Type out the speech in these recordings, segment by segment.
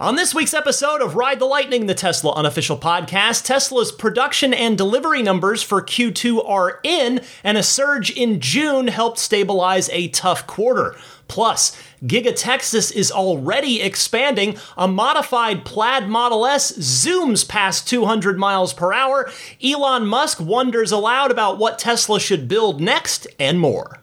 On this week's episode of Ride the Lightning, the Tesla unofficial podcast, Tesla's production and delivery numbers for Q2 are in, and a surge in June helped stabilize a tough quarter. Plus, Giga Texas is already expanding. A modified Plaid Model S zooms past 200 miles per hour. Elon Musk wonders aloud about what Tesla should build next, and more.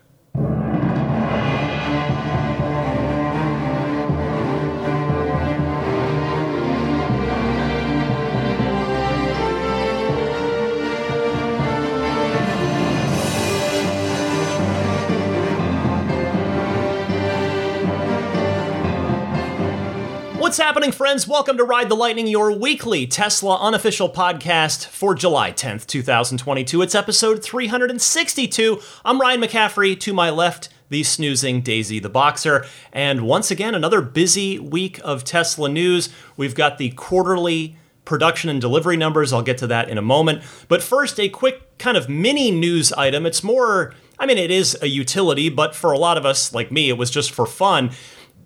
What's happening, friends? Welcome to Ride the Lightning, your weekly Tesla unofficial podcast for July 10th, 2022. It's episode 362. I'm Ryan McCaffrey. To my left, the snoozing Daisy the Boxer. And once again, another busy week of Tesla news. We've got the quarterly production and delivery numbers. I'll get to that in a moment. But first, a quick kind of mini news item. It's more, I mean, it is a utility, but for a lot of us, like me, it was just for fun.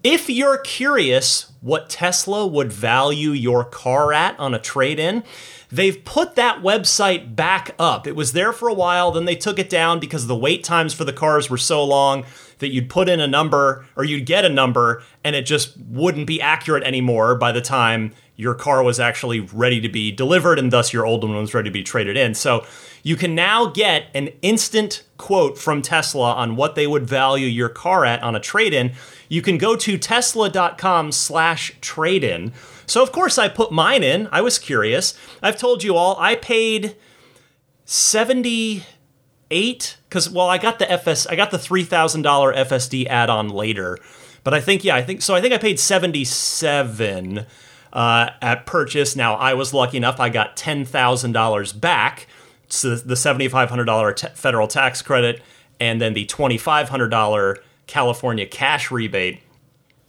If you're curious what Tesla would value your car at on a trade in, they've put that website back up. It was there for a while, then they took it down because the wait times for the cars were so long that you'd put in a number or you'd get a number and it just wouldn't be accurate anymore by the time your car was actually ready to be delivered and thus your old one was ready to be traded in. So you can now get an instant quote from Tesla on what they would value your car at on a trade-in. You can go to tesla.com slash trade-in. So of course I put mine in. I was curious. I've told you all I paid 78 because well I got the FS I got the $3,000 FSD add-on later. But I think yeah, I think so I think I paid 77 uh, at purchase. Now, I was lucky enough, I got $10,000 back. So the $7,500 t- federal tax credit and then the $2,500 California cash rebate.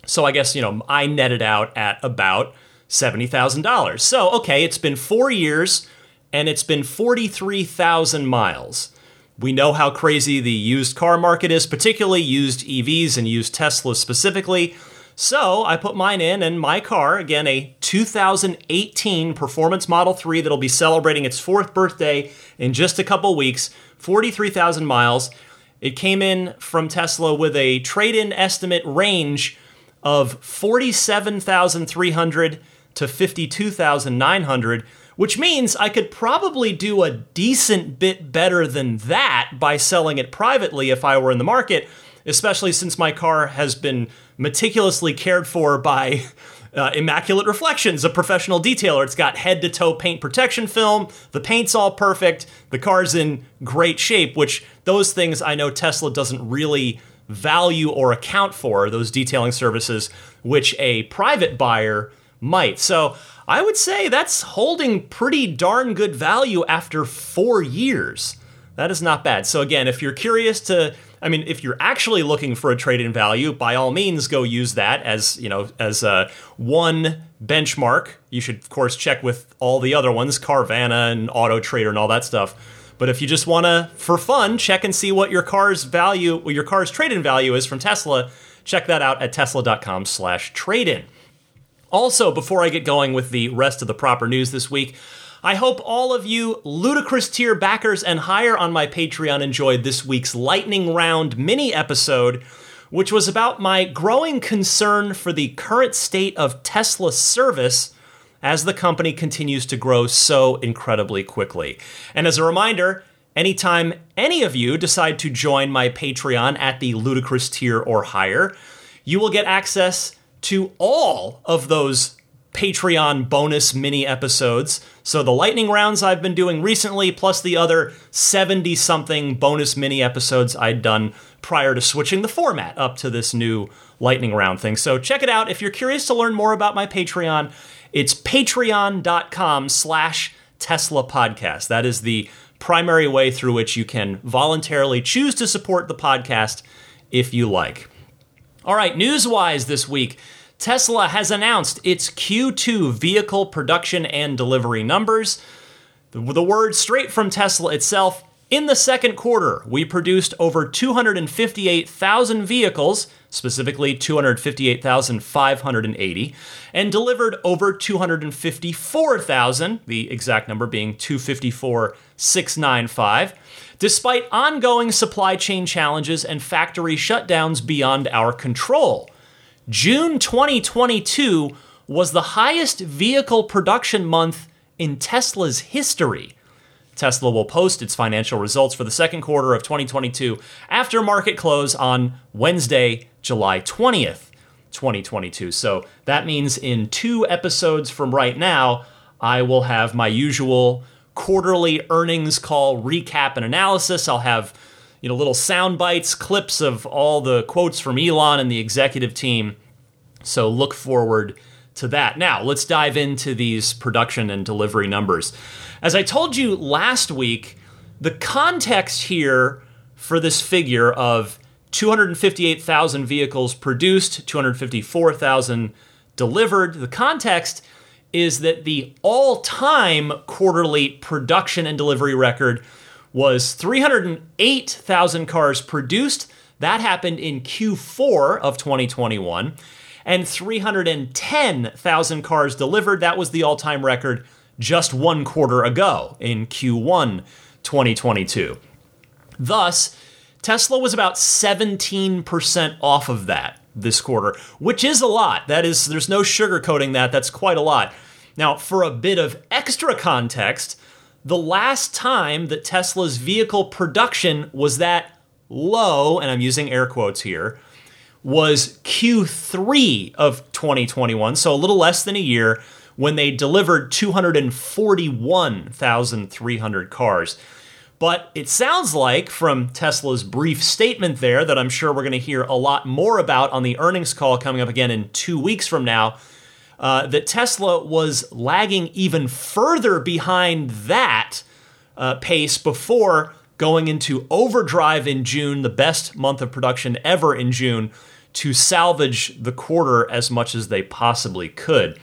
So I guess, you know, I netted out at about $70,000. So, okay, it's been four years and it's been 43,000 miles. We know how crazy the used car market is, particularly used EVs and used Teslas specifically. So I put mine in, and my car, again, a 2018 Performance Model 3 that'll be celebrating its fourth birthday in just a couple weeks, 43,000 miles. It came in from Tesla with a trade in estimate range of 47,300 to 52,900, which means I could probably do a decent bit better than that by selling it privately if I were in the market, especially since my car has been meticulously cared for by uh, Immaculate Reflections, a professional detailer. It's got head to toe paint protection film. The paint's all perfect. The car's in great shape, which those things I know Tesla doesn't really value or account for, those detailing services, which a private buyer might. So I would say that's holding pretty darn good value after four years. That is not bad. So again, if you're curious to I mean, if you're actually looking for a trade-in value, by all means, go use that as you know as uh, one benchmark. You should, of course, check with all the other ones, Carvana and Auto Trader and all that stuff. But if you just want to, for fun, check and see what your car's value, what your car's trade-in value is from Tesla, check that out at tesla.com/trade-in. Also, before I get going with the rest of the proper news this week, I hope all of you ludicrous tier backers and higher on my Patreon enjoyed this week's lightning round mini episode, which was about my growing concern for the current state of Tesla service as the company continues to grow so incredibly quickly. And as a reminder, anytime any of you decide to join my Patreon at the ludicrous tier or higher, you will get access to all of those Patreon bonus mini episodes. So the lightning rounds I've been doing recently, plus the other 70 something bonus mini episodes I'd done prior to switching the format up to this new lightning round thing. So check it out. If you're curious to learn more about my Patreon, it's patreon.com slash Tesla podcast. That is the primary way through which you can voluntarily choose to support the podcast if you like. All right, news wise this week. Tesla has announced its Q2 vehicle production and delivery numbers. The, word straight from Tesla itself In the second quarter, we produced over 258,000 vehicles, specifically 258,580, and delivered over 254,000, the exact number being 254,695, despite ongoing supply chain challenges and factory shutdowns beyond our control. June 2022 was the highest vehicle production month in Tesla's history. Tesla will post its financial results for the second quarter of 2022 after market close on Wednesday, July 20th, 2022. So that means in two episodes from right now, I will have my usual quarterly earnings call recap and analysis. I'll have you know little sound bites, clips of all the quotes from Elon and the executive team. So look forward to that. Now, let's dive into these production and delivery numbers. As I told you last week, the context here for this figure of 258,000 vehicles produced, 254,000 delivered, the context is that the all time quarterly production and delivery record was 308,000 cars produced. That happened in Q4 of 2021, and 310,000 cars delivered. That was the all time record just one quarter ago in Q1 2022. Thus, Tesla was about 17% off of that this quarter, which is a lot. That is, there's no sugarcoating that. That's quite a lot. Now, for a bit of extra context, the last time that Tesla's vehicle production was that low, and I'm using air quotes here, was Q3 of 2021, so a little less than a year when they delivered 241,300 cars. But it sounds like from Tesla's brief statement there that I'm sure we're going to hear a lot more about on the earnings call coming up again in two weeks from now. Uh, that Tesla was lagging even further behind that uh, pace before going into overdrive in June, the best month of production ever in June, to salvage the quarter as much as they possibly could.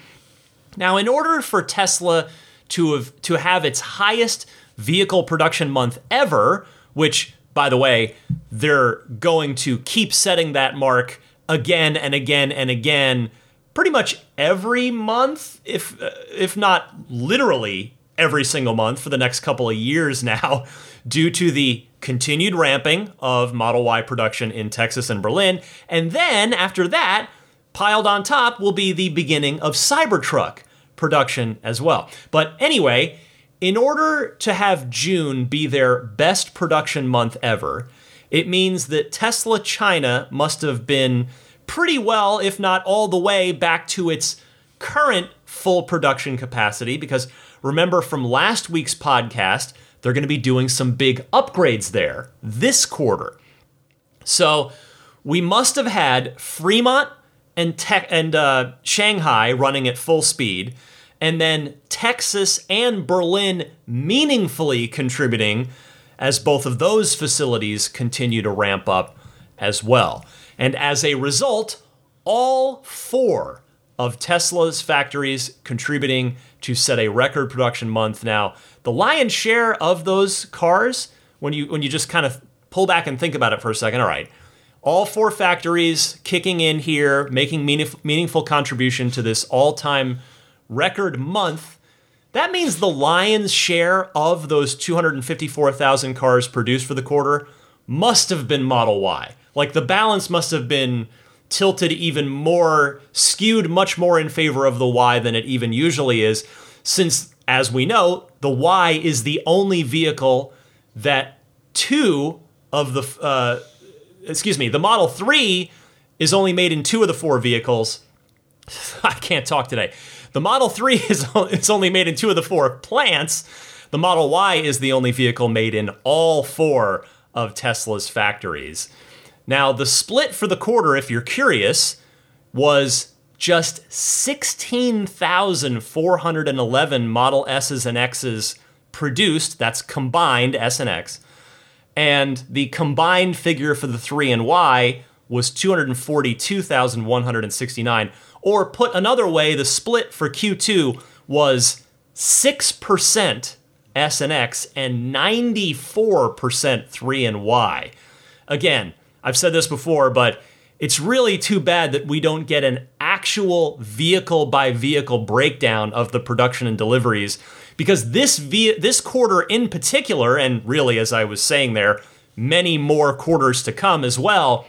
Now, in order for Tesla to have to have its highest vehicle production month ever, which by the way, they're going to keep setting that mark again and again and again pretty much every month if uh, if not literally every single month for the next couple of years now due to the continued ramping of Model Y production in Texas and Berlin and then after that piled on top will be the beginning of Cybertruck production as well. But anyway, in order to have June be their best production month ever, it means that Tesla China must have been pretty well, if not all the way, back to its current full production capacity. Because remember from last week's podcast, they're going to be doing some big upgrades there this quarter. So we must have had Fremont and, and uh, Shanghai running at full speed and then Texas and Berlin meaningfully contributing as both of those facilities continue to ramp up as well. And as a result, all four of Tesla's factories contributing to set a record production month. Now, the lion's share of those cars, when you when you just kind of pull back and think about it for a second, all right, all four factories kicking in here, making meaningful, meaningful contribution to this all-time record month, that means the lion's share of those 254,000 cars produced for the quarter must have been Model Y. Like the balance must have been tilted even more, skewed much more in favor of the Y than it even usually is, since, as we know, the Y is the only vehicle that two of the, uh, excuse me, the Model 3 is only made in two of the four vehicles. I can't talk today. The Model 3 is it's only made in two of the four plants. The Model Y is the only vehicle made in all four of Tesla's factories. Now, the split for the quarter, if you're curious, was just 16,411 Model S's and X's produced. That's combined S and X. And the combined figure for the 3 and Y was 242,169. Or put another way, the split for Q2 was 6% S and X, and 94% 3 and Y. Again, I've said this before, but it's really too bad that we don't get an actual vehicle by vehicle breakdown of the production and deliveries because this via, this quarter in particular and really as I was saying there many more quarters to come as well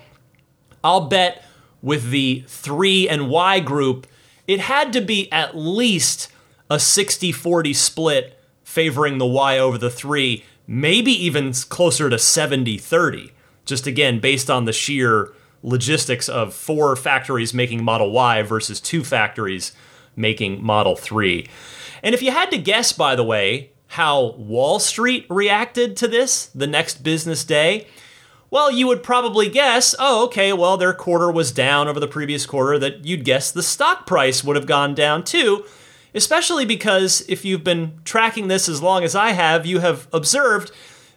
I'll bet with the 3 and Y group it had to be at least a 60-40 split favoring the Y over the 3 maybe even closer to 70-30 just again based on the sheer logistics of four factories making Model Y versus two factories making Model 3. And if you had to guess, by the way, how Wall Street reacted to this the next business day, well, you would probably guess, oh, okay, well, their quarter was down over the previous quarter, that you'd guess the stock price would have gone down too, especially because if you've been tracking this as long as I have, you have observed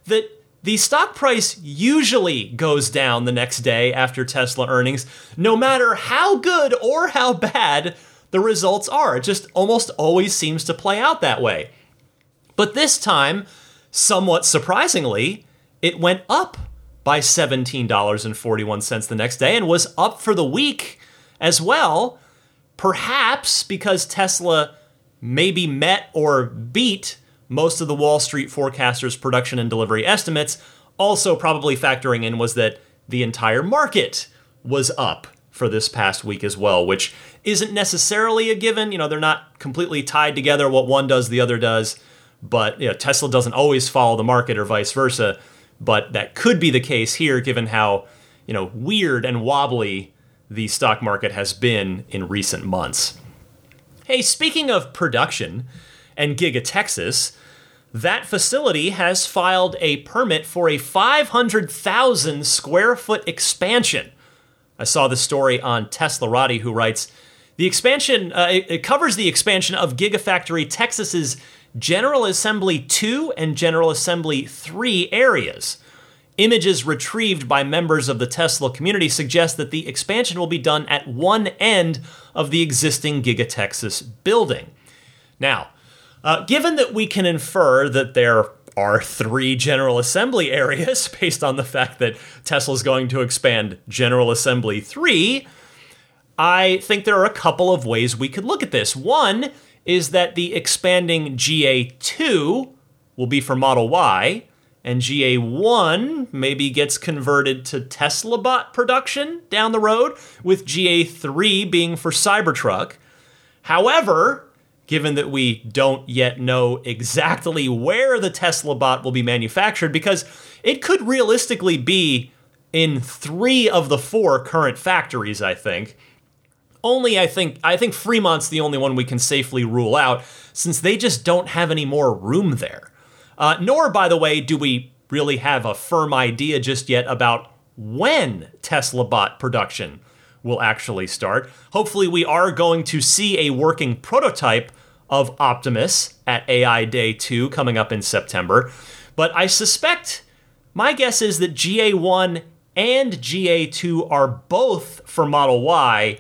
that the stock price usually goes down the next day after Tesla earnings, no matter how good or how bad the results are. It just almost always seems to play out that way. But this time, somewhat surprisingly, it went up by $17.41 the next day and was up for the week as well. Perhaps because Tesla maybe met or beat most of the Wall Street forecasters' production and delivery estimates. Also, probably factoring in was that the entire market was up for this past week as well, which isn't necessarily a given. You know, they're not completely tied together. What one does, the other does. But you know, Tesla doesn't always follow the market or vice versa. But that could be the case here, given how you know weird and wobbly the stock market has been in recent months. Hey, speaking of production and Giga Texas, that facility has filed a permit for a 500,000 square foot expansion. I saw the story on Tesla Teslarati, who writes The expansion, uh, it, it covers the expansion of Gigafactory Texas's General Assembly 2 and General Assembly 3 areas. Images retrieved by members of the Tesla community suggest that the expansion will be done at one end of the existing Giga Texas building. Now, uh, given that we can infer that there are three General Assembly areas based on the fact that Tesla is going to expand General Assembly 3, I think there are a couple of ways we could look at this. One is that the expanding GA2 will be for Model Y, and GA1 maybe gets converted to Tesla bot production down the road, with GA3 being for Cybertruck. However, given that we don't yet know exactly where the Tesla bot will be manufactured, because it could realistically be in three of the four current factories, I think. Only I think I think Fremont's the only one we can safely rule out, since they just don't have any more room there. Uh, nor, by the way, do we really have a firm idea just yet about when Tesla bot production will actually start. Hopefully, we are going to see a working prototype of Optimus at AI Day 2 coming up in September. But I suspect, my guess is that GA1 and GA2 are both for Model Y,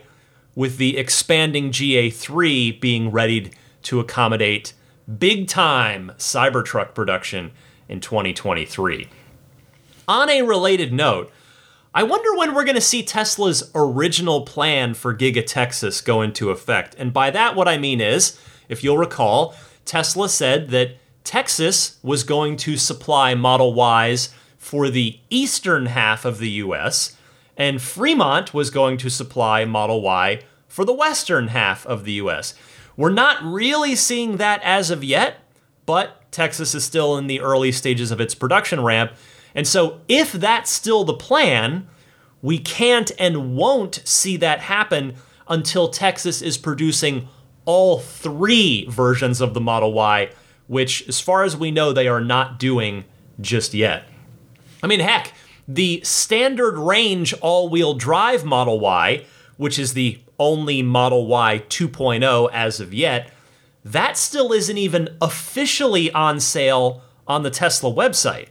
with the expanding GA3 being ready to accommodate big time Cybertruck production in 2023. On a related note, I wonder when we're going to see Tesla's original plan for Giga Texas go into effect. And by that, what I mean is if you'll recall, Tesla said that Texas was going to supply Model Ys for the eastern half of the US, and Fremont was going to supply Model Y for the western half of the US. We're not really seeing that as of yet, but Texas is still in the early stages of its production ramp. And so, if that's still the plan, we can't and won't see that happen until Texas is producing all three versions of the Model Y, which, as far as we know, they are not doing just yet. I mean, heck, the standard range all wheel drive Model Y, which is the only Model Y 2.0 as of yet, that still isn't even officially on sale on the Tesla website.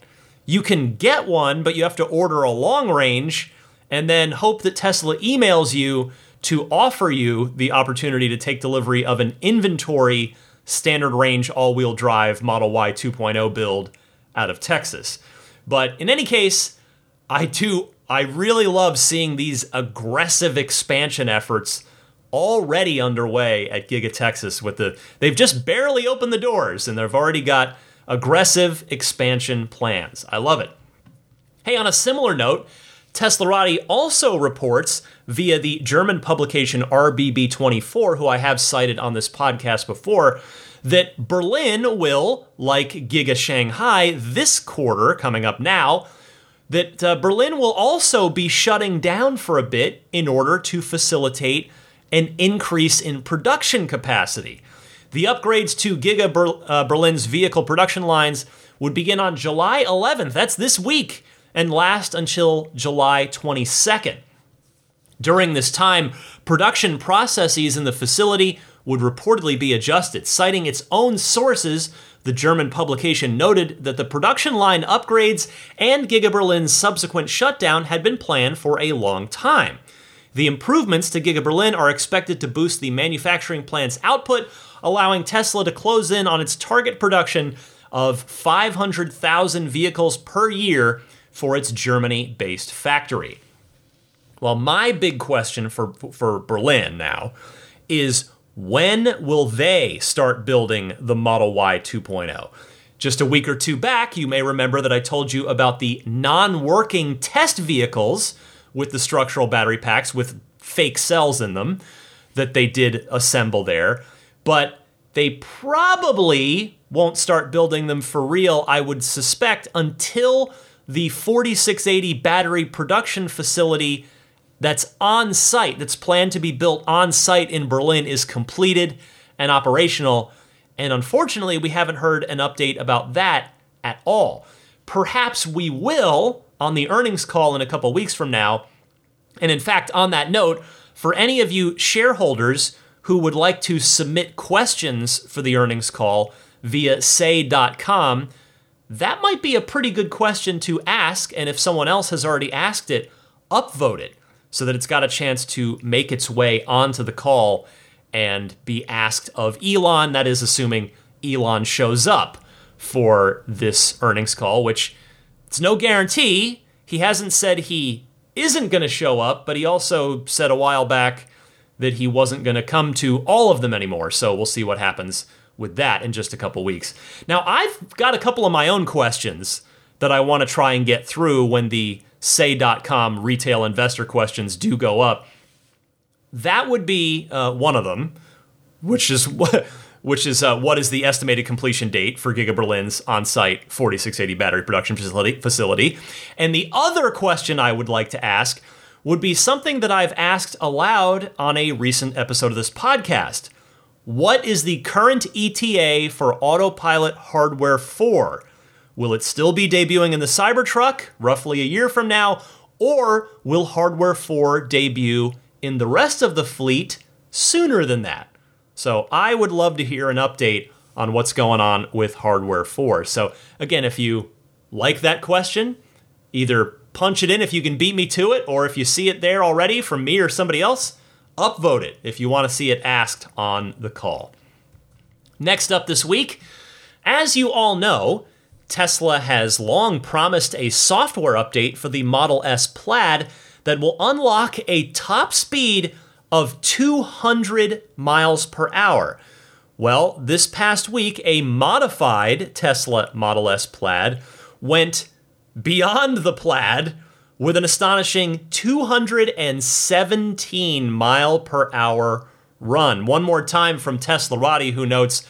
You can get one, but you have to order a long range and then hope that Tesla emails you to offer you the opportunity to take delivery of an inventory standard range all wheel drive Model Y 2.0 build out of Texas. But in any case, I do, I really love seeing these aggressive expansion efforts already underway at Giga Texas with the, they've just barely opened the doors and they've already got aggressive expansion plans. I love it. Hey, on a similar note, Teslarati also reports via the German publication RBB24, who I have cited on this podcast before, that Berlin will, like Giga Shanghai this quarter coming up now, that uh, Berlin will also be shutting down for a bit in order to facilitate an increase in production capacity. The upgrades to Giga Ber- uh, Berlin's vehicle production lines would begin on July 11th. That's this week and last until July 22nd. During this time, production processes in the facility would reportedly be adjusted. Citing its own sources, the German publication noted that the production line upgrades and Giga Berlin's subsequent shutdown had been planned for a long time. The improvements to Giga Berlin are expected to boost the manufacturing plant's output, allowing Tesla to close in on its target production of 500,000 vehicles per year for its Germany based factory. Well, my big question for, for Berlin now is when will they start building the Model Y 2.0? Just a week or two back, you may remember that I told you about the non working test vehicles with the structural battery packs with fake cells in them that they did assemble there. But they probably won't start building them for real, I would suspect, until the 4680 battery production facility that's on site, that's planned to be built on site in Berlin, is completed and operational. And unfortunately, we haven't heard an update about that at all. Perhaps we will on the earnings call in a couple weeks from now. And in fact, on that note, for any of you shareholders who would like to submit questions for the earnings call via say.com, that might be a pretty good question to ask. And if someone else has already asked it, upvote it so that it's got a chance to make its way onto the call and be asked of Elon. That is assuming Elon shows up for this earnings call, which it's no guarantee. He hasn't said he isn't going to show up, but he also said a while back that he wasn't going to come to all of them anymore. So we'll see what happens with that in just a couple weeks. Now, I've got a couple of my own questions that I want to try and get through when the say.com retail investor questions do go up. That would be uh, one of them, which is what. Which is uh, what is the estimated completion date for Giga Berlin's on-site 4680 battery production? Facility, and the other question I would like to ask would be something that I've asked aloud on a recent episode of this podcast. What is the current ETA for Autopilot Hardware 4? Will it still be debuting in the Cybertruck roughly a year from now, or will Hardware 4 debut in the rest of the fleet sooner than that? So I would love to hear an update on what's going on with Hardware 4. So again, if you like that question, either punch it in if you can beat me to it, or if you see it there already from me or somebody else, upvote it if you want to see it asked on the call. Next up this week, as you all know, Tesla has long promised a software update for the Model S Plaid that will unlock a top speed of 200 miles per hour. Well, this past week, a modified Tesla Model S Plaid went beyond the Plaid with an astonishing 217 mile per hour run. One more time from Teslarati, who notes,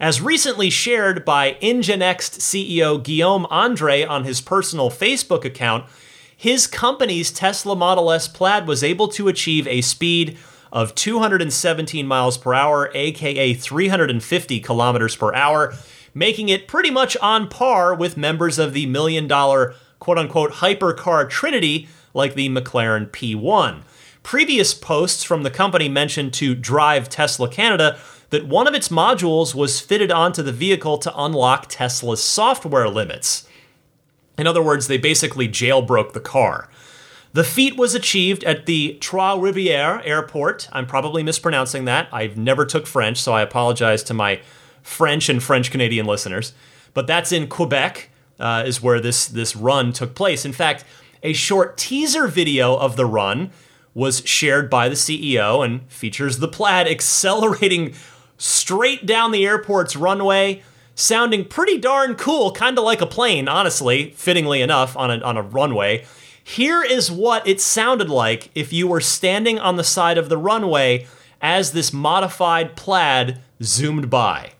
as recently shared by Ingenext CEO Guillaume Andre on his personal Facebook account, his company's Tesla Model S Plaid was able to achieve a speed of 217 miles per hour, aka 350 kilometers per hour, making it pretty much on par with members of the million dollar quote unquote hypercar trinity like the McLaren P1. Previous posts from the company mentioned to Drive Tesla Canada that one of its modules was fitted onto the vehicle to unlock Tesla's software limits. In other words, they basically jailbroke the car. The feat was achieved at the Trois Rivières airport. I'm probably mispronouncing that. I've never took French, so I apologize to my French and French Canadian listeners. But that's in Quebec, uh, is where this, this run took place. In fact, a short teaser video of the run was shared by the CEO and features the plaid accelerating straight down the airport's runway, sounding pretty darn cool, kind of like a plane, honestly, fittingly enough, on a, on a runway. Here is what it sounded like if you were standing on the side of the runway as this modified plaid zoomed by.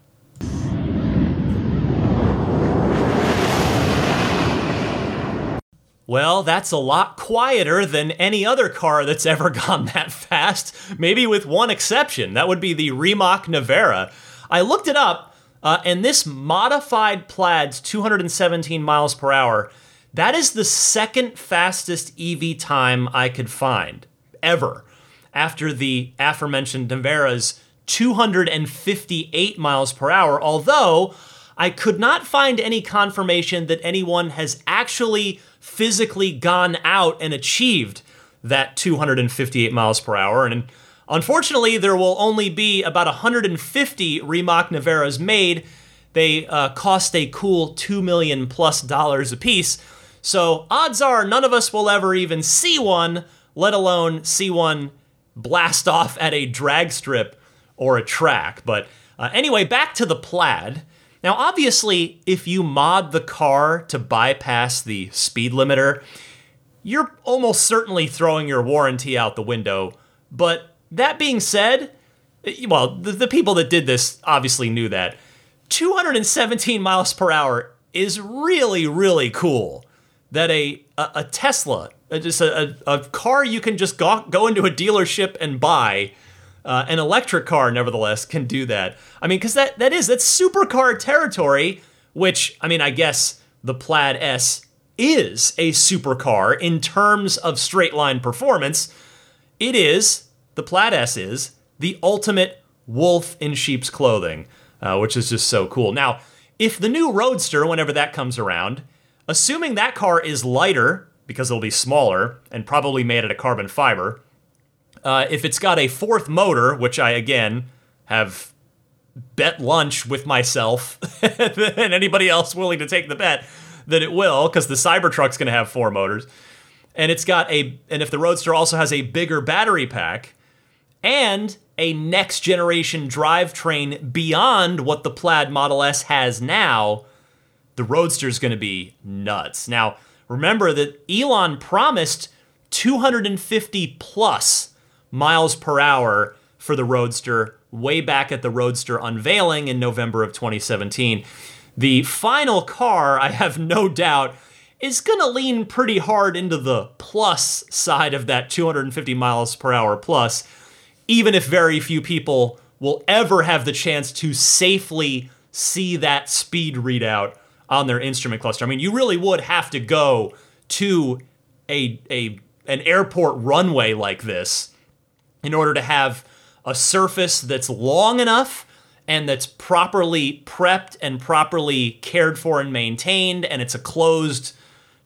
Well, that's a lot quieter than any other car that's ever gone that fast, maybe with one exception. That would be the Rimac Nevera. I looked it up, uh, and this modified Plaid's 217 miles per hour, that is the second fastest EV time I could find ever, after the aforementioned Nevera's 258 miles per hour, although I could not find any confirmation that anyone has actually physically gone out and achieved that 258 miles per hour. And unfortunately, there will only be about 150 Rimac Neveras made. They uh, cost a cool two million plus dollars a piece. So odds are none of us will ever even see one, let alone see one blast off at a drag strip or a track. But uh, anyway, back to the plaid. Now, obviously, if you mod the car to bypass the speed limiter, you're almost certainly throwing your warranty out the window. But that being said, well, the, the people that did this obviously knew that. 217 miles per hour is really, really cool. That a, a, a Tesla, uh, just a, a, a, car you can just go, go into a dealership and buy, uh, an electric car, nevertheless, can do that. I mean, because that, that is, that's supercar territory, which, I mean, I guess the Plaid S is a supercar in terms of straight line performance. It is, the Plaid S is, the ultimate wolf in sheep's clothing, uh, which is just so cool. Now, if the new Roadster, whenever that comes around, assuming that car is lighter, because it'll be smaller and probably made out of carbon fiber, uh, if it's got a fourth motor, which I again have bet lunch with myself and anybody else willing to take the bet that it will, because the Cybertruck's going to have four motors, and it's got a, and if the Roadster also has a bigger battery pack and a next generation drivetrain beyond what the Plaid Model S has now, the Roadster's going to be nuts. Now, remember that Elon promised 250 plus miles per hour for the Roadster way back at the Roadster unveiling in November of 2017. The final car, I have no doubt, is going to lean pretty hard into the plus side of that 250 miles per hour plus, even if very few people will ever have the chance to safely see that speed readout on their instrument cluster. I mean, you really would have to go to a, a an airport runway like this in order to have a surface that's long enough and that's properly prepped and properly cared for and maintained and it's a closed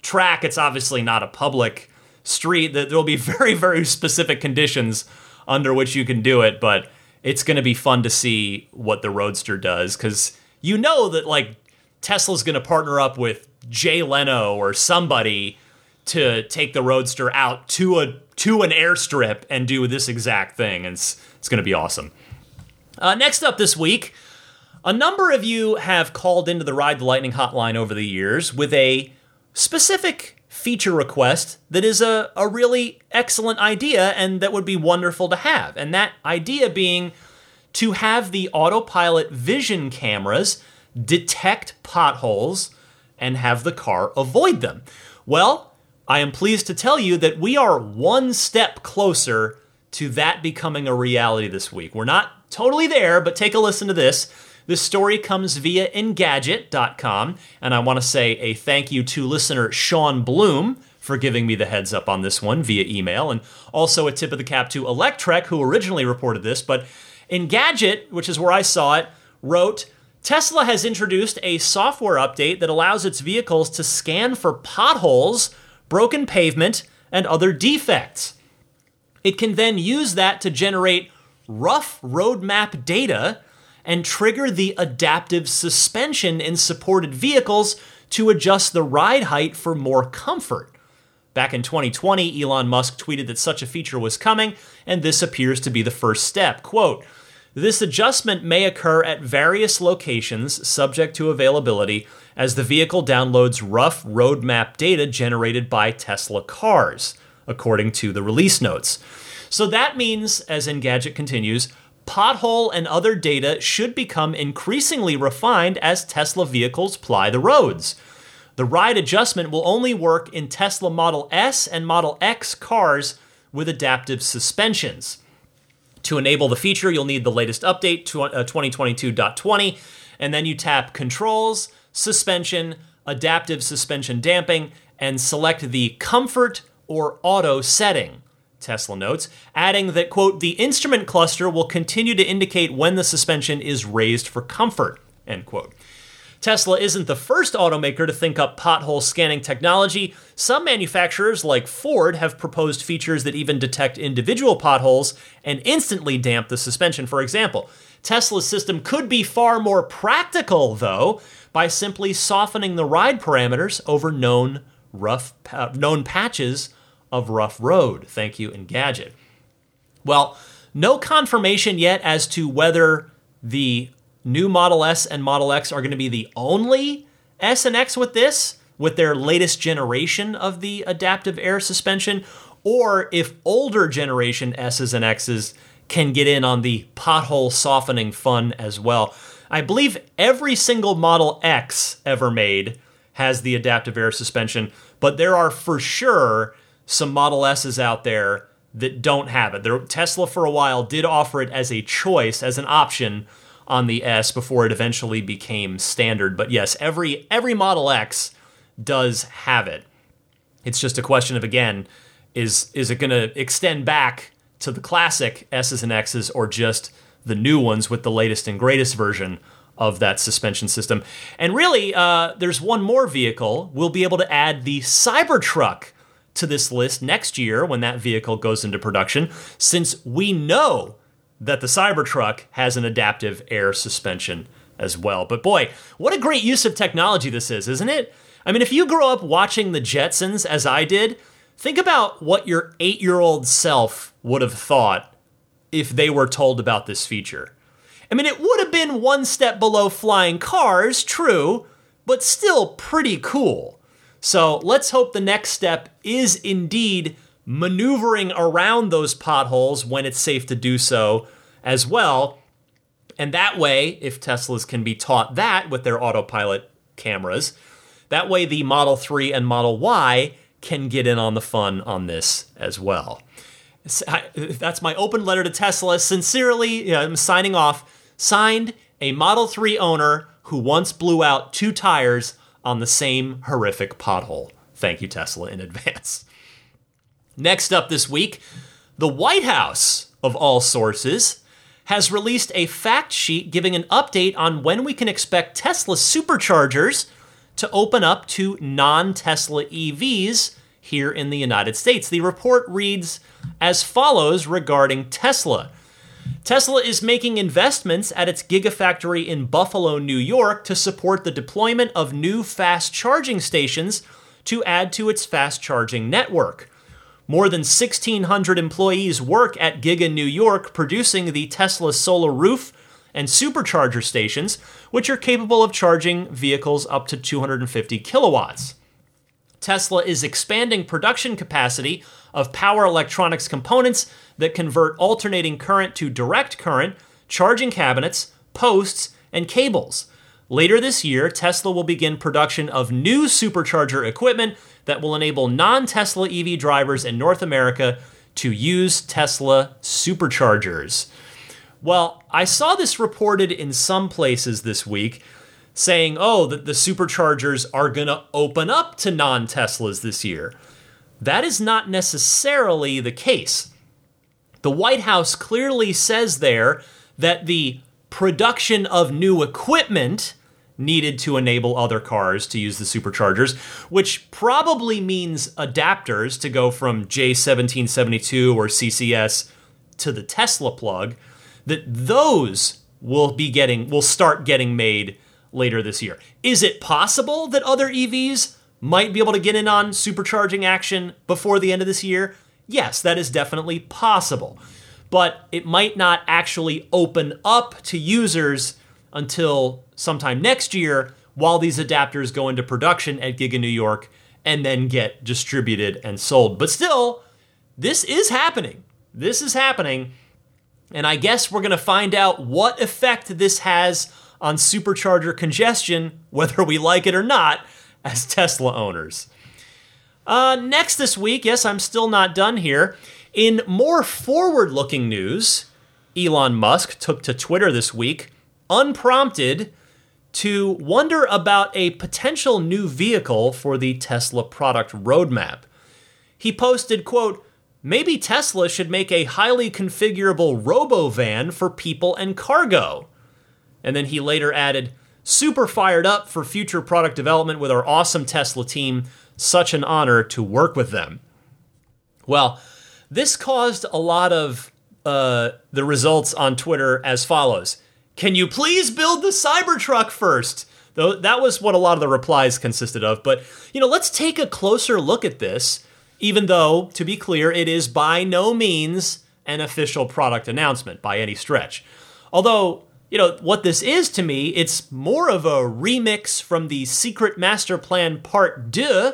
track. It's obviously not a public street. That there'll be very very specific conditions under which you can do it but it's going to be fun to see what the roadster does cuz you know that like Tesla's going to partner up with Jay Leno or somebody to take the roadster out to a to an airstrip and do this exact thing. And it's, it's going to be awesome. Uh, next up this week, a number of you have called into the Ride the Lightning hotline over the years with a specific feature request that is a, a really excellent idea and that would be wonderful to have. And that idea being to have the autopilot vision cameras detect potholes and have the car avoid them. Well, I am pleased to tell you that we are one step closer to that becoming a reality this week. We're not totally there, but take a listen to this. This story comes via Engadget.com, and I want to say a thank you to listener Sean Bloom for giving me the heads up on this one via email, and also a tip of the cap to Electrek, who originally reported this. But Engadget, which is where I saw it, wrote Tesla has introduced a software update that allows its vehicles to scan for potholes broken pavement, and other defects. It can then use that to generate rough roadmap data and trigger the adaptive suspension in supported vehicles to adjust the ride height for more comfort. Back in 2020, Elon Musk tweeted that such a feature was coming, and this appears to be the first step. Quote, this adjustment may occur at various locations, subject to availability, as the vehicle downloads rough roadmap data generated by Tesla cars, according to the release notes. So that means, as Engadget continues, pothole and other data should become increasingly refined as Tesla vehicles ply the roads. The ride adjustment will only work in Tesla Model S and Model X cars with adaptive suspensions. To enable the feature, you'll need the latest update to uh, 2022.20, and then you tap Controls, Suspension, Adaptive Suspension Damping, and select the Comfort or Auto setting. Tesla notes, adding that, quote, the instrument cluster will continue to indicate when the suspension is raised for comfort, end quote. Tesla isn't the first automaker to think up pothole scanning technology. Some manufacturers, like Ford, have proposed features that even detect individual potholes and instantly damp the suspension. For example, Tesla's system could be far more practical, though, by simply softening the ride parameters over known rough uh, known patches of rough road. Thank you, Engadget. Well, no confirmation yet as to whether the new Model S and Model X are going to be the only S and X with this, with their latest generation of the adaptive air suspension, or if older generation S's and X's can get in on the pothole softening fun as well. I believe every single Model X ever made has the adaptive air suspension, but there are for sure some Model S's out there that don't have it. There, Tesla for a while did offer it as a choice, as an option on the S before it eventually became standard. But yes, every every Model X does have it. It's just a question of again, is is it going to extend back to the classic S's and X's or just the new ones with the latest and greatest version of that suspension system? And really, uh, there's one more vehicle. We'll be able to add the Cybertruck to this list next year when that vehicle goes into production, since we know that the Cybertruck has an adaptive air suspension as well. But boy, what a great use of technology this is, isn't it? I mean, if you grew up watching the Jetsons as I did, think about what your eight year old self would have thought if they were told about this feature. I mean, it would have been one step below flying cars, true, but still pretty cool. So let's hope the next step is indeed maneuvering around those potholes when it's safe to do so as well. And that way, if Teslas can be taught that with their autopilot cameras, that way the Model 3 and Model Y can get in on the fun on this as well. That's my open letter to Tesla. Sincerely, I'm signing off. Signed a Model 3 owner who once blew out two tires on the same horrific pothole. Thank you, Tesla, in advance. Next up this week, the White House, of all sources, has released a fact sheet giving an update on when we can expect Tesla superchargers to open up to non Tesla EVs here in the United States. The report reads as follows regarding Tesla. Tesla is making investments at its Gigafactory in Buffalo, New York to support the deployment of new fast charging stations to add to its fast charging network. More than 1,600 employees work at Giga New York producing the Tesla Solar Roof and supercharger stations, which are capable of charging vehicles up to 250 kilowatts. Tesla is expanding production capacity of power electronics components that convert alternating current to direct current, charging cabinets, posts, and cables. Later this year, Tesla will begin production of new supercharger equipment that will enable non Tesla EV drivers in North America to use Tesla superchargers. Well, I saw this reported in some places this week saying, oh, that the superchargers are going to open up to non Teslas this year. That is not necessarily the case. The White House clearly says there that the production of new equipment needed to enable other cars to use the superchargers, which probably means adapters to go from J1772 or CCS to the Tesla plug, that those will be getting will start getting made later this year. Is it possible that other EVs might be able to get in on supercharging action before the end of this year? Yes, that is definitely possible. But it might not actually open up to users until sometime next year while these adapters go into production at Giga New York and then get distributed and sold. But still, this is happening. This is happening. And I guess we're going to find out what effect this has on supercharger congestion, whether we like it or not, as Tesla owners. Uh, next this week, yes, I'm still not done here. In more forward looking news, Elon Musk took to Twitter this week, unprompted, to wonder about a potential new vehicle for the Tesla product roadmap. He posted, quote, maybe Tesla should make a highly configurable robo van for people and cargo. And then he later added, super fired up for future product development with our awesome Tesla team. Such an honor to work with them. Well, this caused a lot of uh, the results on Twitter as follows Can you please build the Cybertruck first? Though that was what a lot of the replies consisted of. But, you know, let's take a closer look at this, even though, to be clear, it is by no means an official product announcement by any stretch. Although, you know, what this is to me, it's more of a remix from the Secret Master Plan Part 2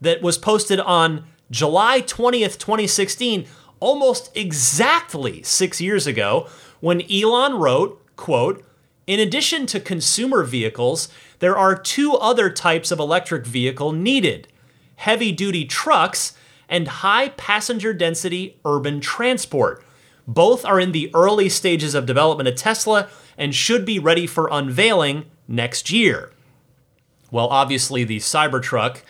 that was posted on July 20th, 2016, almost exactly six years ago, when Elon wrote, quote, in addition to consumer vehicles, there are two other types of electric vehicle needed heavy duty trucks and high passenger density urban transport. Both are in the early stages of development at Tesla and should be ready for unveiling next year. Well, obviously, the Cybertruck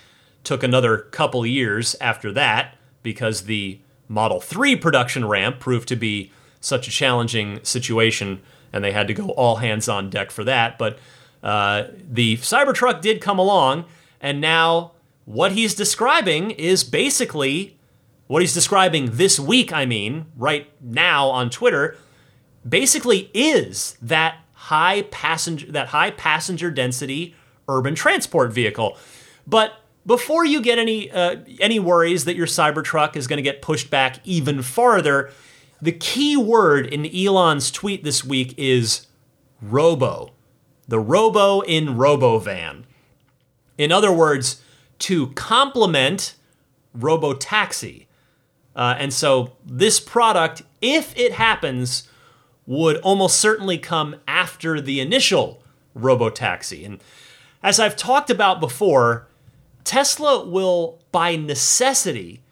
took another couple years after that because the Model 3 production ramp proved to be such a challenging situation and they had to go all hands on deck for that. But uh, the Cybertruck did come along, and now what he's describing is basically what he's describing this week, I mean, right now on Twitter, basically is that high passenger that high passenger density urban transport vehicle. But before you get any uh, any worries that your Cybertruck is going to get pushed back even farther, the key word in Elon's tweet this week is robo. The robo in RoboVan. In other words, to complement RoboTaxi. Uh, and so this product, if it happens, would almost certainly come after the initial RoboTaxi. And as I've talked about before, Tesla will, by necessity,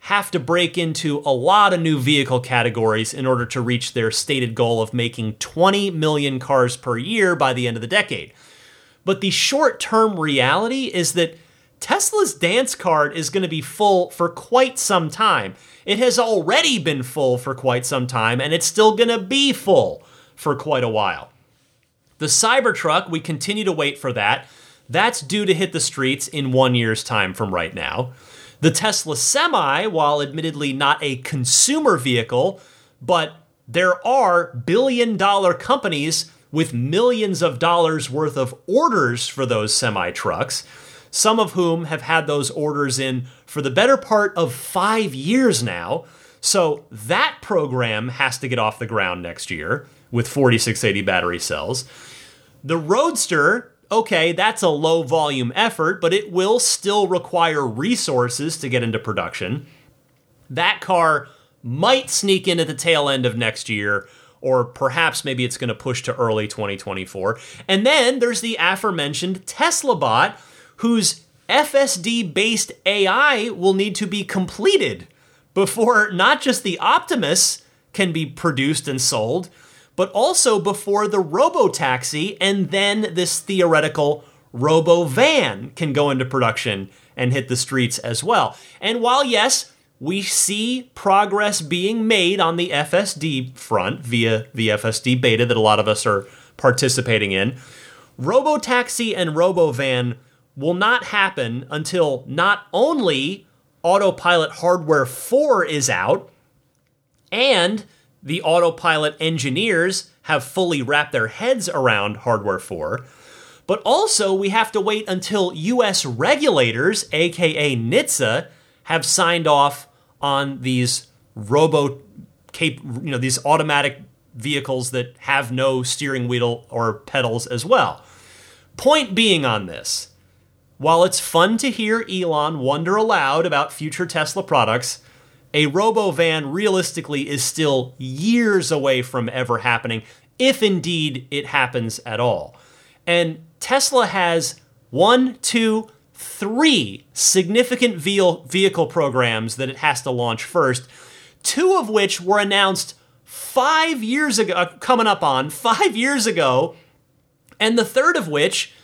have to break into a lot of new vehicle categories in order to reach their stated goal of making 20 million cars per year by the end of the decade. But the short term reality is that Tesla's dance card is going to be full for quite some time. It has already been full for quite some time, and it's still going to be full for quite a while. The Cybertruck, we continue to wait for that. That's due to hit the streets in one year's time from right now. The Tesla Semi, while admittedly not a consumer vehicle, but there are billion dollar companies with millions of dollars worth of orders for those semi trucks, some of whom have had those orders in for the better part of five years now. So that program has to get off the ground next year with 4680 battery cells. The Roadster okay, that's a low volume effort, but it will still require resources to get into production. That car might sneak in at the tail end of next year, or perhaps maybe it's going to push to early 2024. And then there's the aforementioned Tesla bot, whose FSD based AI will need to be completed before not just the Optimus can be produced and sold, but also before the robo taxi and then this theoretical robo van can go into production and hit the streets as well. And while, yes, we see progress being made on the FSD front via the FSD beta that a lot of us are participating in, robo taxi and robo van will not happen until not only Autopilot Hardware 4 is out and the autopilot engineers have fully wrapped their heads around hardware 4. But also, we have to wait until US regulators, aka NHTSA, have signed off on these robo you know, these automatic vehicles that have no steering wheel or pedals as well. Point being on this, while it's fun to hear Elon wonder aloud about future Tesla products, a robo van realistically is still years away from ever happening, if indeed it happens at all. And Tesla has one, two, three significant vehicle programs that it has to launch first, two of which were announced five years ago, uh, coming up on five years ago, and the third of which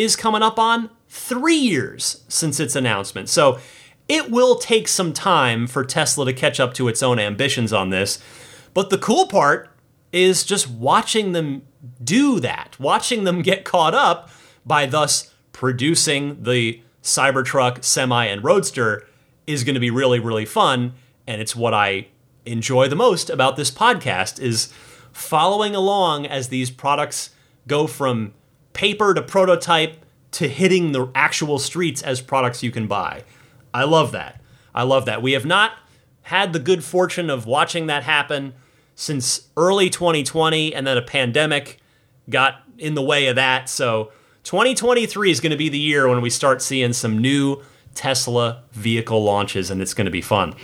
is coming up on three years since its announcement. So it will take some time for Tesla to catch up to its own ambitions on this. But the cool part is just watching them do that, watching them get caught up by thus producing the Cybertruck, Semi, and Roadster is going to be really, really fun. And it's what I enjoy the most about this podcast is following along as these products go from paper to prototype to hitting the actual streets as products you can buy. I love that. I love that. We have not had the good fortune of watching that happen since early 2020, and then a pandemic got in the way of that. So 2023 is going to be the year when we start seeing some new Tesla vehicle launches, and it's going to be fun.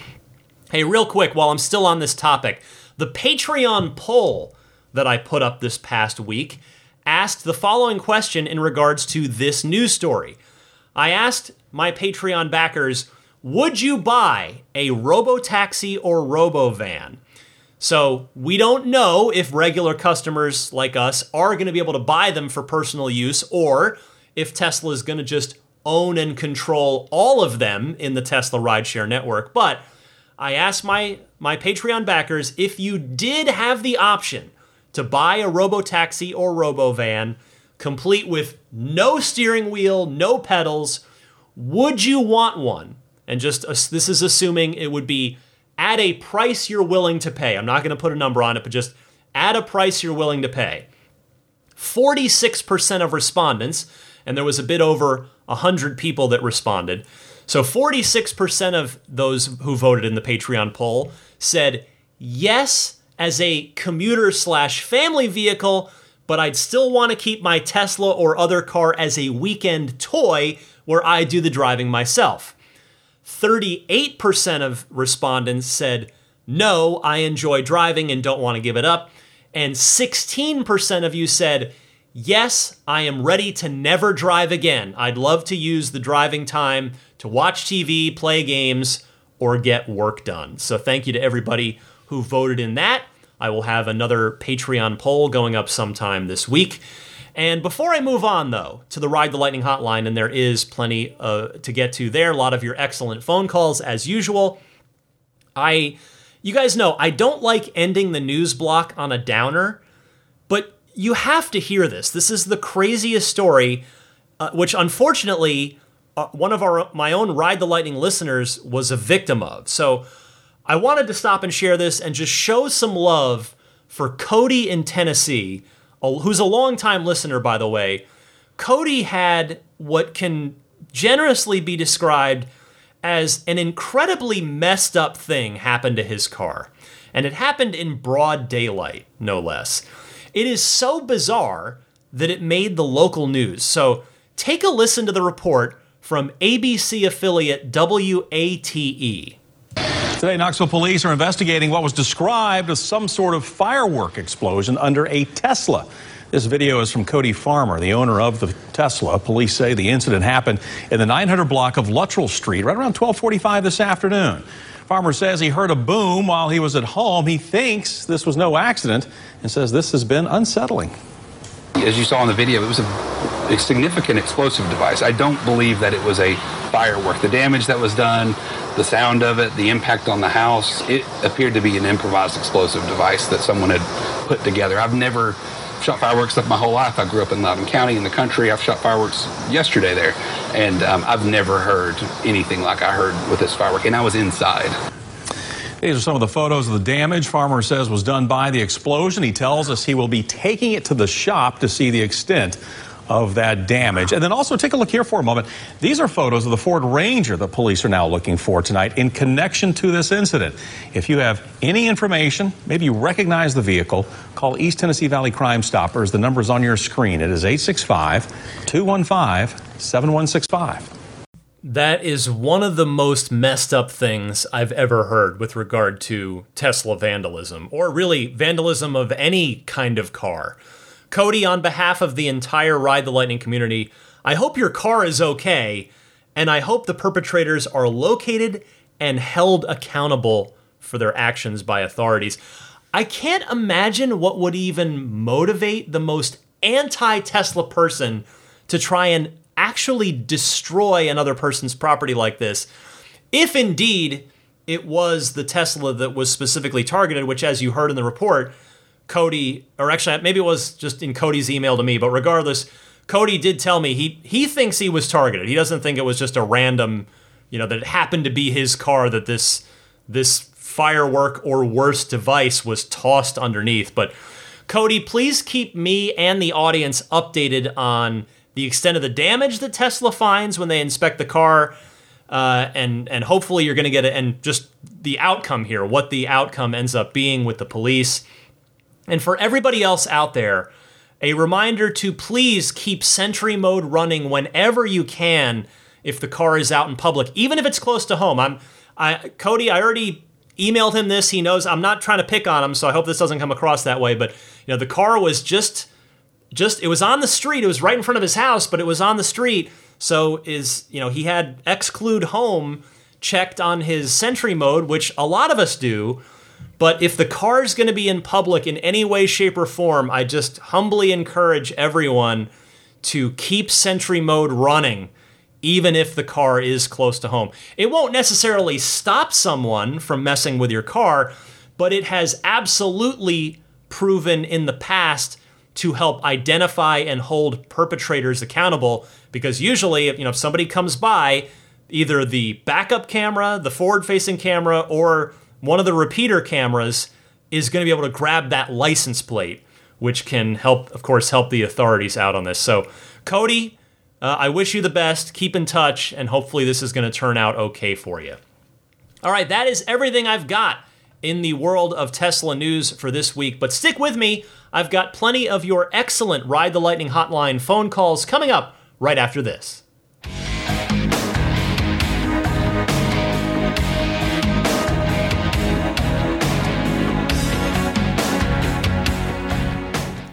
Hey, real quick, while I'm still on this topic, the Patreon poll that I put up this past week asked the following question in regards to this news story. I asked my Patreon backers, would you buy a robo taxi or robo van? So we don't know if regular customers like us are going to be able to buy them for personal use or if Tesla is going to just own and control all of them in the Tesla rideshare network. But I asked my, my Patreon backers if you did have the option to buy a robo taxi or robo van, complete with no steering wheel, no pedals, would you want one? And just this is assuming it would be at a price you're willing to pay. I'm not going to put a number on it, but just at a price you're willing to pay. 46% of respondents, and there was a bit over 100 people that responded. So 46% of those who voted in the Patreon poll said yes as a commuter slash family vehicle, but I'd still want to keep my Tesla or other car as a weekend toy where I do the driving myself. 38% of respondents said, no, I enjoy driving and don't want to give it up. And 16% of you said, yes, I am ready to never drive again. I'd love to use the driving time to watch TV, play games, or get work done. So thank you to everybody who voted in that. I will have another Patreon poll going up sometime this week. And before I move on, though, to the Ride the Lightning hotline, and there is plenty uh, to get to there, a lot of your excellent phone calls as usual. I, you guys know, I don't like ending the news block on a downer, but you have to hear this. This is the craziest story, uh, which unfortunately, uh, one of our my own Ride the Lightning listeners was a victim of. So I wanted to stop and share this and just show some love for Cody in Tennessee, who's a longtime listener, by the way. Cody had what can generously be described as an incredibly messed up thing happen to his car. And it happened in broad daylight, no less. It is so bizarre that it made the local news. So take a listen to the report from ABC affiliate WATE. Today, Knoxville police are investigating what was described as some sort of firework explosion under a Tesla. This video is from Cody Farmer, the owner of the Tesla. Police say the incident happened in the 900 block of Luttrell Street right around 1245 this afternoon. Farmer says he heard a boom while he was at home. He thinks this was no accident and says this has been unsettling. As you saw in the video, it was a, significant explosive device. I don't believe that it was a firework. The damage that was done, the sound of it, the impact on the house, it appeared to be an improvised explosive device that someone had put together. I've never shot fireworks up my whole life. I grew up in Loudon County in the country. I've shot fireworks yesterday there, and um, I've never heard anything like I heard with this firework, and I was inside. These are some of the photos of the damage Farmer says was done by the explosion. He tells us he will be taking it to the shop to see the extent of that damage. And then also take a look here for a moment. These are photos of the Ford Ranger that police are now looking for tonight in connection to this incident. If you have any information, maybe you recognize the vehicle, call East Tennessee Valley Crime Stoppers. The number is on your screen. It is 865 215 7165. That is one of the most messed up things I've ever heard with regard to Tesla vandalism, or really vandalism of any kind of car. Cody, on behalf of the entire Ride the Lightning community, I hope your car is okay, and I hope the perpetrators are located and held accountable for their actions by authorities. I can't imagine what would even motivate the most anti Tesla person to try and actually destroy another person's property like this. If indeed it was the Tesla that was specifically targeted, which, as you heard in the report, Cody, or actually maybe it was just in Cody's email to me, but regardless, Cody did tell me he he thinks he was targeted. He doesn't think it was just a random, you know, that it happened to be his car that this this firework or worse device was tossed underneath. But Cody, please keep me and the audience updated on the extent of the damage that Tesla finds when they inspect the car. Uh, and and hopefully you're going to get it and just the outcome here, what the outcome ends up being with the police. And for everybody else out there, a reminder to please keep Sentry mode running whenever you can if the car is out in public, even if it's close to home. I'm I Cody, I already emailed him this. He knows I'm not trying to pick on him, so I hope this doesn't come across that way, but you know, the car was just just it was on the street. It was right in front of his house, but it was on the street. So is, you know, he had exclude home checked on his Sentry mode, which a lot of us do but if the car is going to be in public in any way, shape, or form, I just humbly encourage everyone to keep Sentry Mode running, even if the car is close to home. It won't necessarily stop someone from messing with your car, but it has absolutely proven in the past to help identify and hold perpetrators accountable because usually if you know if somebody comes by either the backup camera the forward facing camera or one of the repeater cameras is going to be able to grab that license plate, which can help, of course, help the authorities out on this. So, Cody, uh, I wish you the best. Keep in touch, and hopefully, this is going to turn out okay for you. All right, that is everything I've got in the world of Tesla news for this week. But stick with me, I've got plenty of your excellent Ride the Lightning hotline phone calls coming up right after this.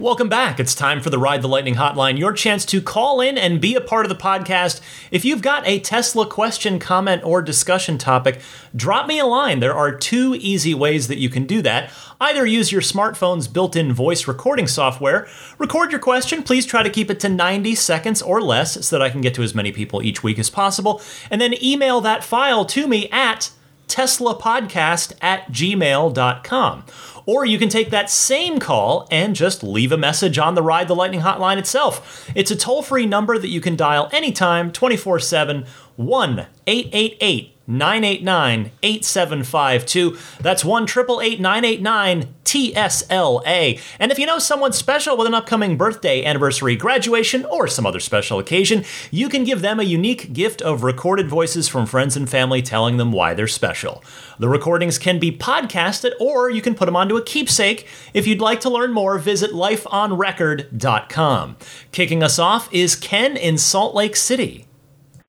Welcome back. It's time for the Ride the Lightning Hotline, your chance to call in and be a part of the podcast. If you've got a Tesla question, comment, or discussion topic, drop me a line. There are two easy ways that you can do that. Either use your smartphone's built in voice recording software, record your question, please try to keep it to 90 seconds or less so that I can get to as many people each week as possible, and then email that file to me at teslapodcast at gmail.com. Or you can take that same call and just leave a message on the Ride the Lightning hotline itself. It's a toll free number that you can dial anytime, 24 7, 1 888 989 8752. That's 1 989 TSLA. And if you know someone special with an upcoming birthday, anniversary, graduation, or some other special occasion, you can give them a unique gift of recorded voices from friends and family telling them why they're special. The recordings can be podcasted or you can put them onto a keepsake. If you'd like to learn more, visit lifeonrecord.com. Kicking us off is Ken in Salt Lake City.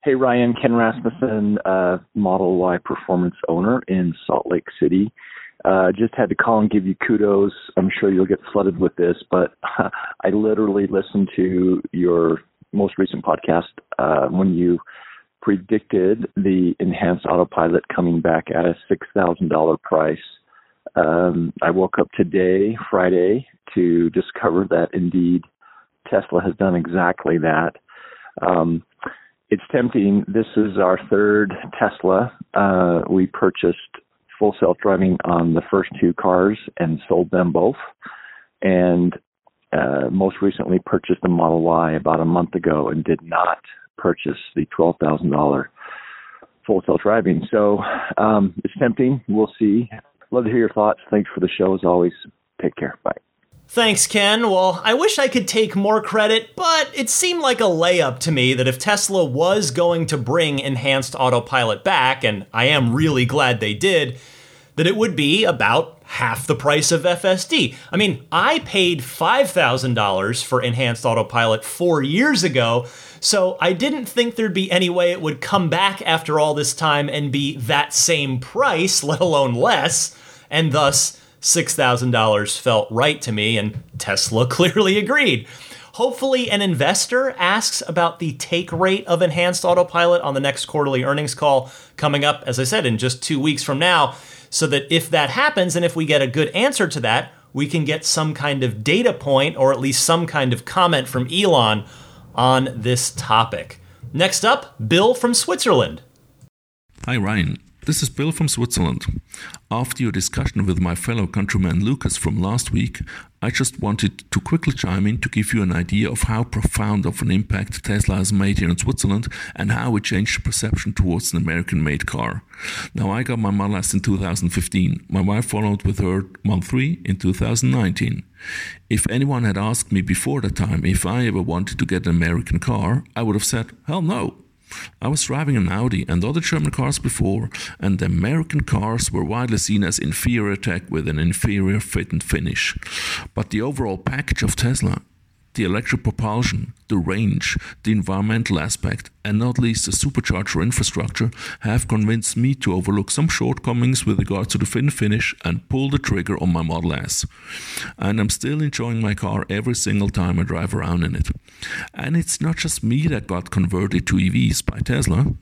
Hey, Ryan, Ken Rasmussen, uh, Model Y Performance owner in Salt Lake City. Uh, just had to call and give you kudos. I'm sure you'll get flooded with this, but I literally listened to your most recent podcast uh, when you predicted the enhanced autopilot coming back at a $6,000 price. Um, I woke up today, Friday, to discover that indeed Tesla has done exactly that. Um, it's tempting. This is our third Tesla. Uh, we purchased full self driving on the first two cars and sold them both. And uh, most recently purchased a Model Y about a month ago and did not purchase the $12,000 full self driving. So um, it's tempting. We'll see. Love to hear your thoughts. Thanks for the show as always. Take care. Bye. Thanks, Ken. Well, I wish I could take more credit, but it seemed like a layup to me that if Tesla was going to bring enhanced autopilot back, and I am really glad they did, that it would be about half the price of FSD. I mean, I paid $5,000 for enhanced autopilot four years ago, so I didn't think there'd be any way it would come back after all this time and be that same price, let alone less, and thus $6,000 felt right to me, and Tesla clearly agreed. Hopefully, an investor asks about the take rate of enhanced autopilot on the next quarterly earnings call coming up, as I said, in just two weeks from now, so that if that happens and if we get a good answer to that, we can get some kind of data point or at least some kind of comment from Elon on this topic. Next up, Bill from Switzerland. Hi, Ryan. This is Bill from Switzerland. After your discussion with my fellow countryman Lucas from last week, I just wanted to quickly chime in to give you an idea of how profound of an impact Tesla has made here in Switzerland and how it changed the perception towards an American made car. Now, I got my Model S in 2015. My wife followed with her Model 3 in 2019. If anyone had asked me before that time if I ever wanted to get an American car, I would have said, hell no. I was driving an Audi and other German cars before, and the American cars were widely seen as inferior tech with an inferior fit and finish. But the overall package of Tesla the electric propulsion, the range, the environmental aspect, and not least the supercharger infrastructure have convinced me to overlook some shortcomings with regard to the fin finish and pull the trigger on my Model S. And I'm still enjoying my car every single time I drive around in it. And it's not just me that got converted to EVs by Tesla.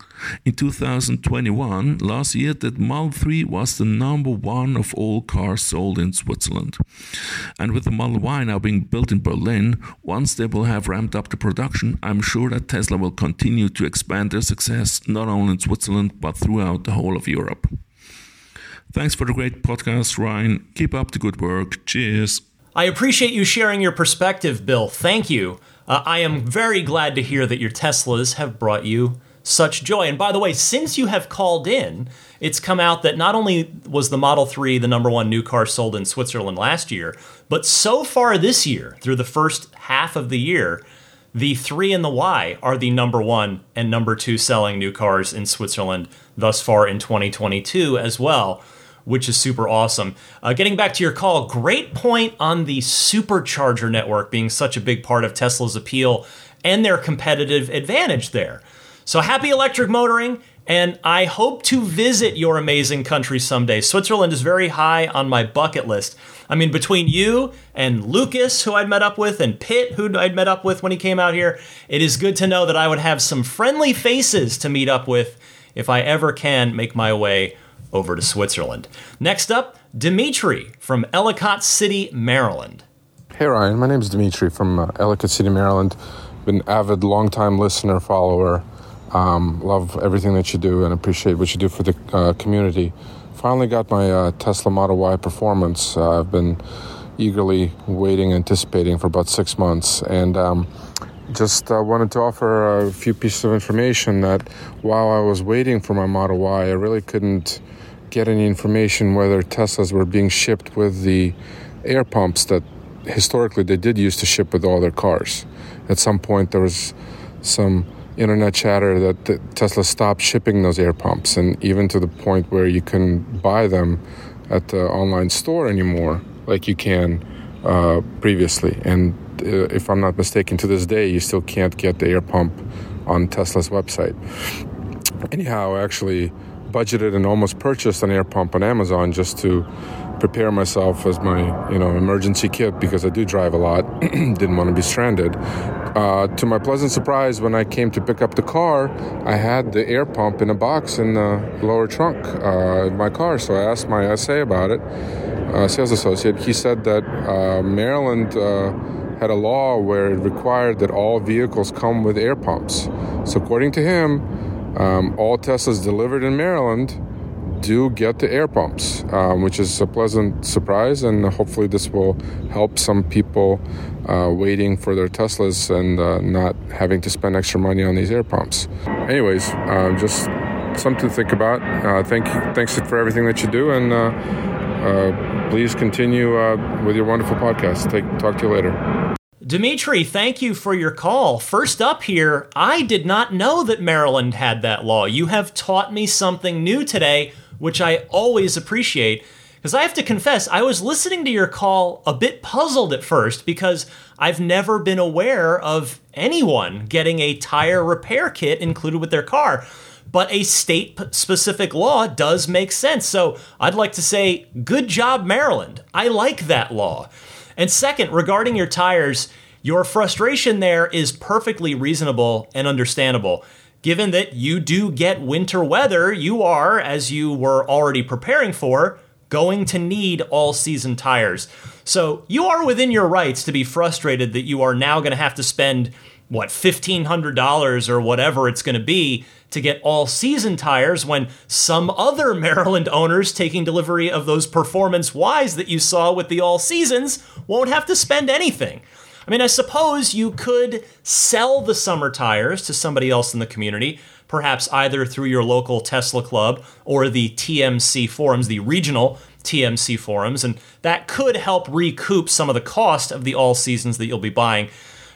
In 2021, last year, the Model 3 was the number one of all cars sold in Switzerland. And with the Model Y now being built in Berlin, once they will have ramped up the production, I'm sure that Tesla will continue to expand their success not only in Switzerland but throughout the whole of Europe. Thanks for the great podcast, Ryan. Keep up the good work. Cheers. I appreciate you sharing your perspective, Bill. Thank you. Uh, I am very glad to hear that your Teslas have brought you such joy. And by the way, since you have called in, it's come out that not only was the Model 3 the number one new car sold in Switzerland last year, but so far this year, through the first half of the year, the 3 and the Y are the number one and number two selling new cars in Switzerland thus far in 2022 as well, which is super awesome. Uh, getting back to your call, great point on the supercharger network being such a big part of Tesla's appeal and their competitive advantage there. So happy electric motoring, and I hope to visit your amazing country someday. Switzerland is very high on my bucket list. I mean, between you and Lucas, who I'd met up with, and Pitt, who I'd met up with when he came out here, it is good to know that I would have some friendly faces to meet up with if I ever can make my way over to Switzerland. Next up, Dimitri from Ellicott City, Maryland. Hey Ryan, my name is Dimitri from uh, Ellicott City, Maryland. Been avid, long-time listener, follower um, love everything that you do and appreciate what you do for the uh, community. Finally got my uh, Tesla Model Y performance. Uh, I've been eagerly waiting, anticipating for about six months, and um, just uh, wanted to offer a few pieces of information that while I was waiting for my Model Y, I really couldn't get any information whether Teslas were being shipped with the air pumps that historically they did used to ship with all their cars. At some point, there was some internet chatter that Tesla stopped shipping those air pumps, and even to the point where you can't buy them at the online store anymore, like you can uh, previously. And uh, if I'm not mistaken, to this day, you still can't get the air pump on Tesla's website. Anyhow, I actually budgeted and almost purchased an air pump on Amazon just to prepare myself as my you know emergency kit because I do drive a lot. Didn't want to be stranded. Uh, to my pleasant surprise, when I came to pick up the car, I had the air pump in a box in the lower trunk uh, of my car. So I asked my SA about it, uh, sales associate. He said that uh, Maryland uh, had a law where it required that all vehicles come with air pumps. So according to him, um, all Teslas delivered in Maryland do get the air pumps, um, which is a pleasant surprise, and hopefully this will help some people uh, waiting for their Teslas and uh, not having to spend extra money on these air pumps. Anyways, uh, just something to think about. Uh, thank thanks for everything that you do, and uh, please continue with your wonderful podcast. Take, talk to you later. Dimitri, thank you for your call. First up here, I did not know that Maryland had that law. You have taught me something new today, which I always appreciate. Because I have to confess, I was listening to your call a bit puzzled at first because I've never been aware of anyone getting a tire repair kit included with their car. But a state specific law does make sense. So I'd like to say, good job, Maryland. I like that law. And second, regarding your tires, your frustration there is perfectly reasonable and understandable. Given that you do get winter weather, you are, as you were already preparing for, going to need all season tires. So you are within your rights to be frustrated that you are now going to have to spend, what, $1,500 or whatever it's going to be to get all season tires when some other Maryland owners taking delivery of those performance wise that you saw with the all seasons won't have to spend anything. I mean, I suppose you could sell the summer tires to somebody else in the community, perhaps either through your local Tesla club or the TMC forums, the regional TMC forums, and that could help recoup some of the cost of the all seasons that you'll be buying.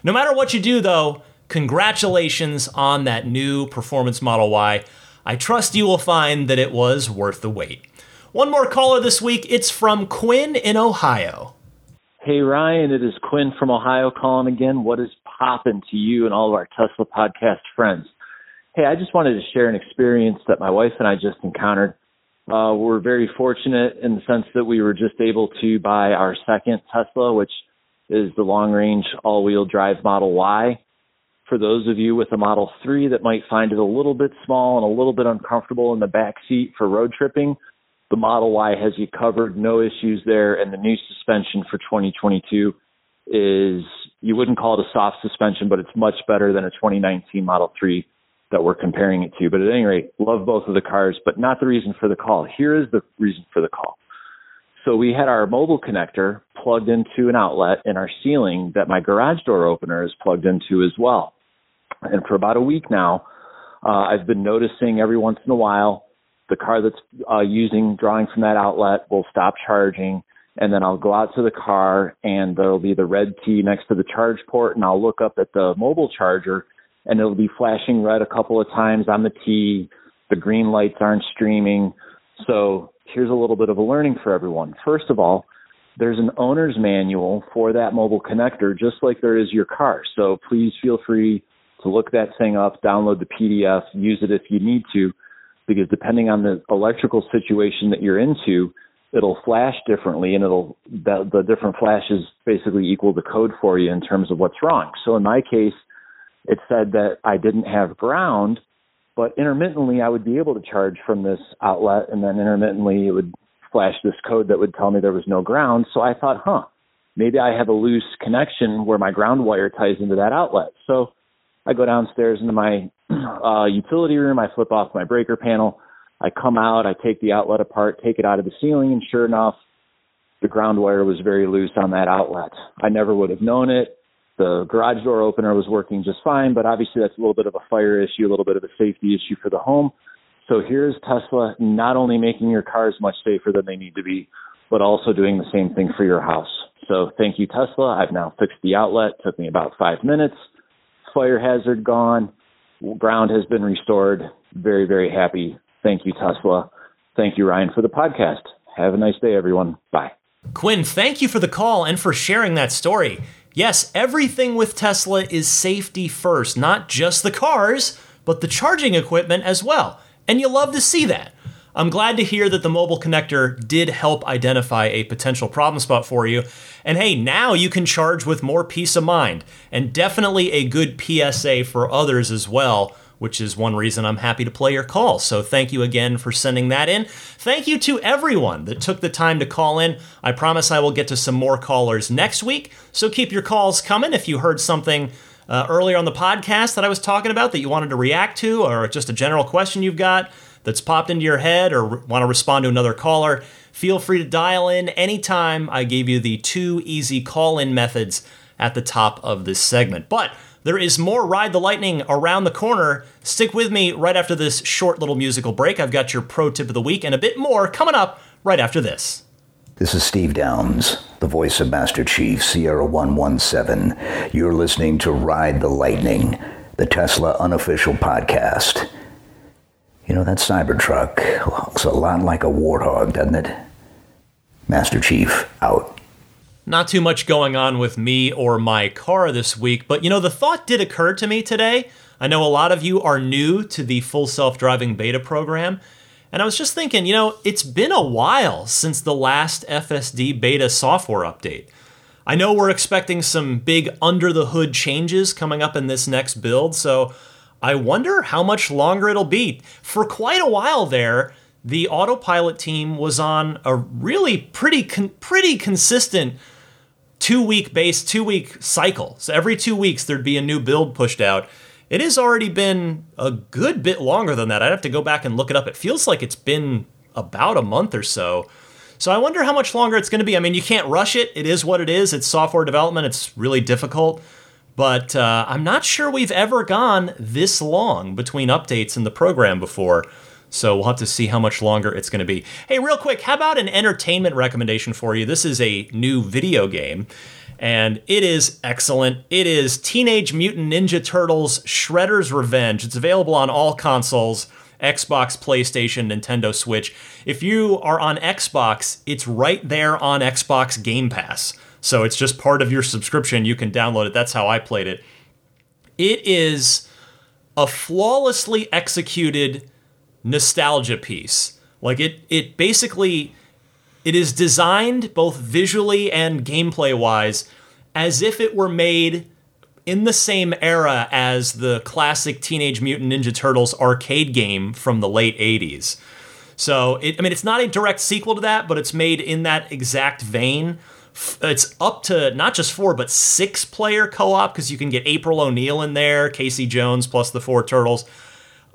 No matter what you do, though, congratulations on that new Performance Model Y. I trust you will find that it was worth the wait. One more caller this week. It's from Quinn in Ohio. Hey, Ryan, it is Quinn from Ohio calling again. What is popping to you and all of our Tesla podcast friends? Hey, I just wanted to share an experience that my wife and I just encountered. Uh, we're very fortunate in the sense that we were just able to buy our second Tesla, which is the long range all wheel drive Model Y. For those of you with a Model 3 that might find it a little bit small and a little bit uncomfortable in the back seat for road tripping, the Model Y has you covered, no issues there, and the new suspension for 2022 is you wouldn't call it a soft suspension, but it's much better than a 2019 Model 3 that we're comparing it to. But at any rate, love both of the cars, but not the reason for the call. Here is the reason for the call. So we had our mobile connector plugged into an outlet in our ceiling that my garage door opener is plugged into as well. And for about a week now, uh, I've been noticing every once in a while the car that's uh, using drawing from that outlet will stop charging and then I'll go out to the car and there'll be the red T next to the charge port and I'll look up at the mobile charger and it'll be flashing red a couple of times on the T. The green lights aren't streaming. So here's a little bit of a learning for everyone. First of all, there's an owner's manual for that mobile connector, just like there is your car. So please feel free to look that thing up, download the PDF, use it if you need to, because depending on the electrical situation that you're into, it'll flash differently and it'll, the, the different flashes basically equal the code for you in terms of what's wrong. So in my case, it said that I didn't have ground, but intermittently I would be able to charge from this outlet, and then intermittently it would flash this code that would tell me there was no ground. So I thought, huh, maybe I have a loose connection where my ground wire ties into that outlet. So I go downstairs into my uh, utility room, I flip off my breaker panel, I come out, I take the outlet apart, take it out of the ceiling, and sure enough, the ground wire was very loose on that outlet. I never would have known it. The garage door opener was working just fine, but obviously that's a little bit of a fire issue, a little bit of a safety issue for the home. So here's Tesla not only making your cars much safer than they need to be, but also doing the same thing for your house. So thank you, Tesla. I've now fixed the outlet. It took me about five minutes. Fire hazard gone. Ground has been restored. Very, very happy. Thank you, Tesla. Thank you, Ryan, for the podcast. Have a nice day, everyone. Bye. Quinn, thank you for the call and for sharing that story. Yes, everything with Tesla is safety first, not just the cars, but the charging equipment as well. And you love to see that. I'm glad to hear that the mobile connector did help identify a potential problem spot for you. And hey, now you can charge with more peace of mind, and definitely a good PSA for others as well which is one reason I'm happy to play your call. So thank you again for sending that in. Thank you to everyone that took the time to call in. I promise I will get to some more callers next week. So keep your calls coming if you heard something uh, earlier on the podcast that I was talking about that you wanted to react to, or just a general question you've got that's popped into your head, or want to respond to another caller. Feel free to dial in anytime. I gave you the two easy call in methods at the top of this segment. But There is more Ride the Lightning around the corner. Stick with me right after this short little musical break. I've got your pro tip of the week and a bit more coming up right after this. This is Steve Downes, the voice of Master Chief Sierra 117. You're listening to Ride the Lightning, the Tesla unofficial podcast. You know, that Cybertruck looks a lot like a warthog, doesn't it? Master Chief, out. Not too much going on with me or my car this week, but you know, the thought did occur to me today. I know a lot of you are new to the full self driving beta program, and I was just thinking, you know, it's been a while since the last FSD beta software update. I know we're expecting some big under the hood changes coming up in this next build, so I wonder how much longer it'll be. For quite a while there, the autopilot team was on a really pretty con- pretty consistent two week base, two week cycle. So every two weeks there'd be a new build pushed out. It has already been a good bit longer than that. I'd have to go back and look it up. It feels like it's been about a month or so. So I wonder how much longer it's going to be. I mean, you can't rush it. It is what it is. It's software development. It's really difficult. But uh, I'm not sure we've ever gone this long between updates in the program before. So we'll have to see how much longer it's going to be. Hey, real quick, how about an entertainment recommendation for you? This is a new video game, and it is excellent. It is Teenage Mutant Ninja Turtles Shredder's Revenge. It's available on all consoles. Xbox, PlayStation, Nintendo Switch. If you are on Xbox, it's right there on Xbox Game Pass. So it's just part of your subscription. You can download it. That's how I played it. It is a flawlessly executed nostalgia piece. Like it it basically it is designed both visually and gameplay wise as if it were made in the same era as the classic Teenage Mutant Ninja Turtles arcade game from the late 80s. So, it, I mean, it's not a direct sequel to that, but it's made in that exact vein. It's up to not just four, but six player co op because you can get April O'Neil in there, Casey Jones, plus the four turtles.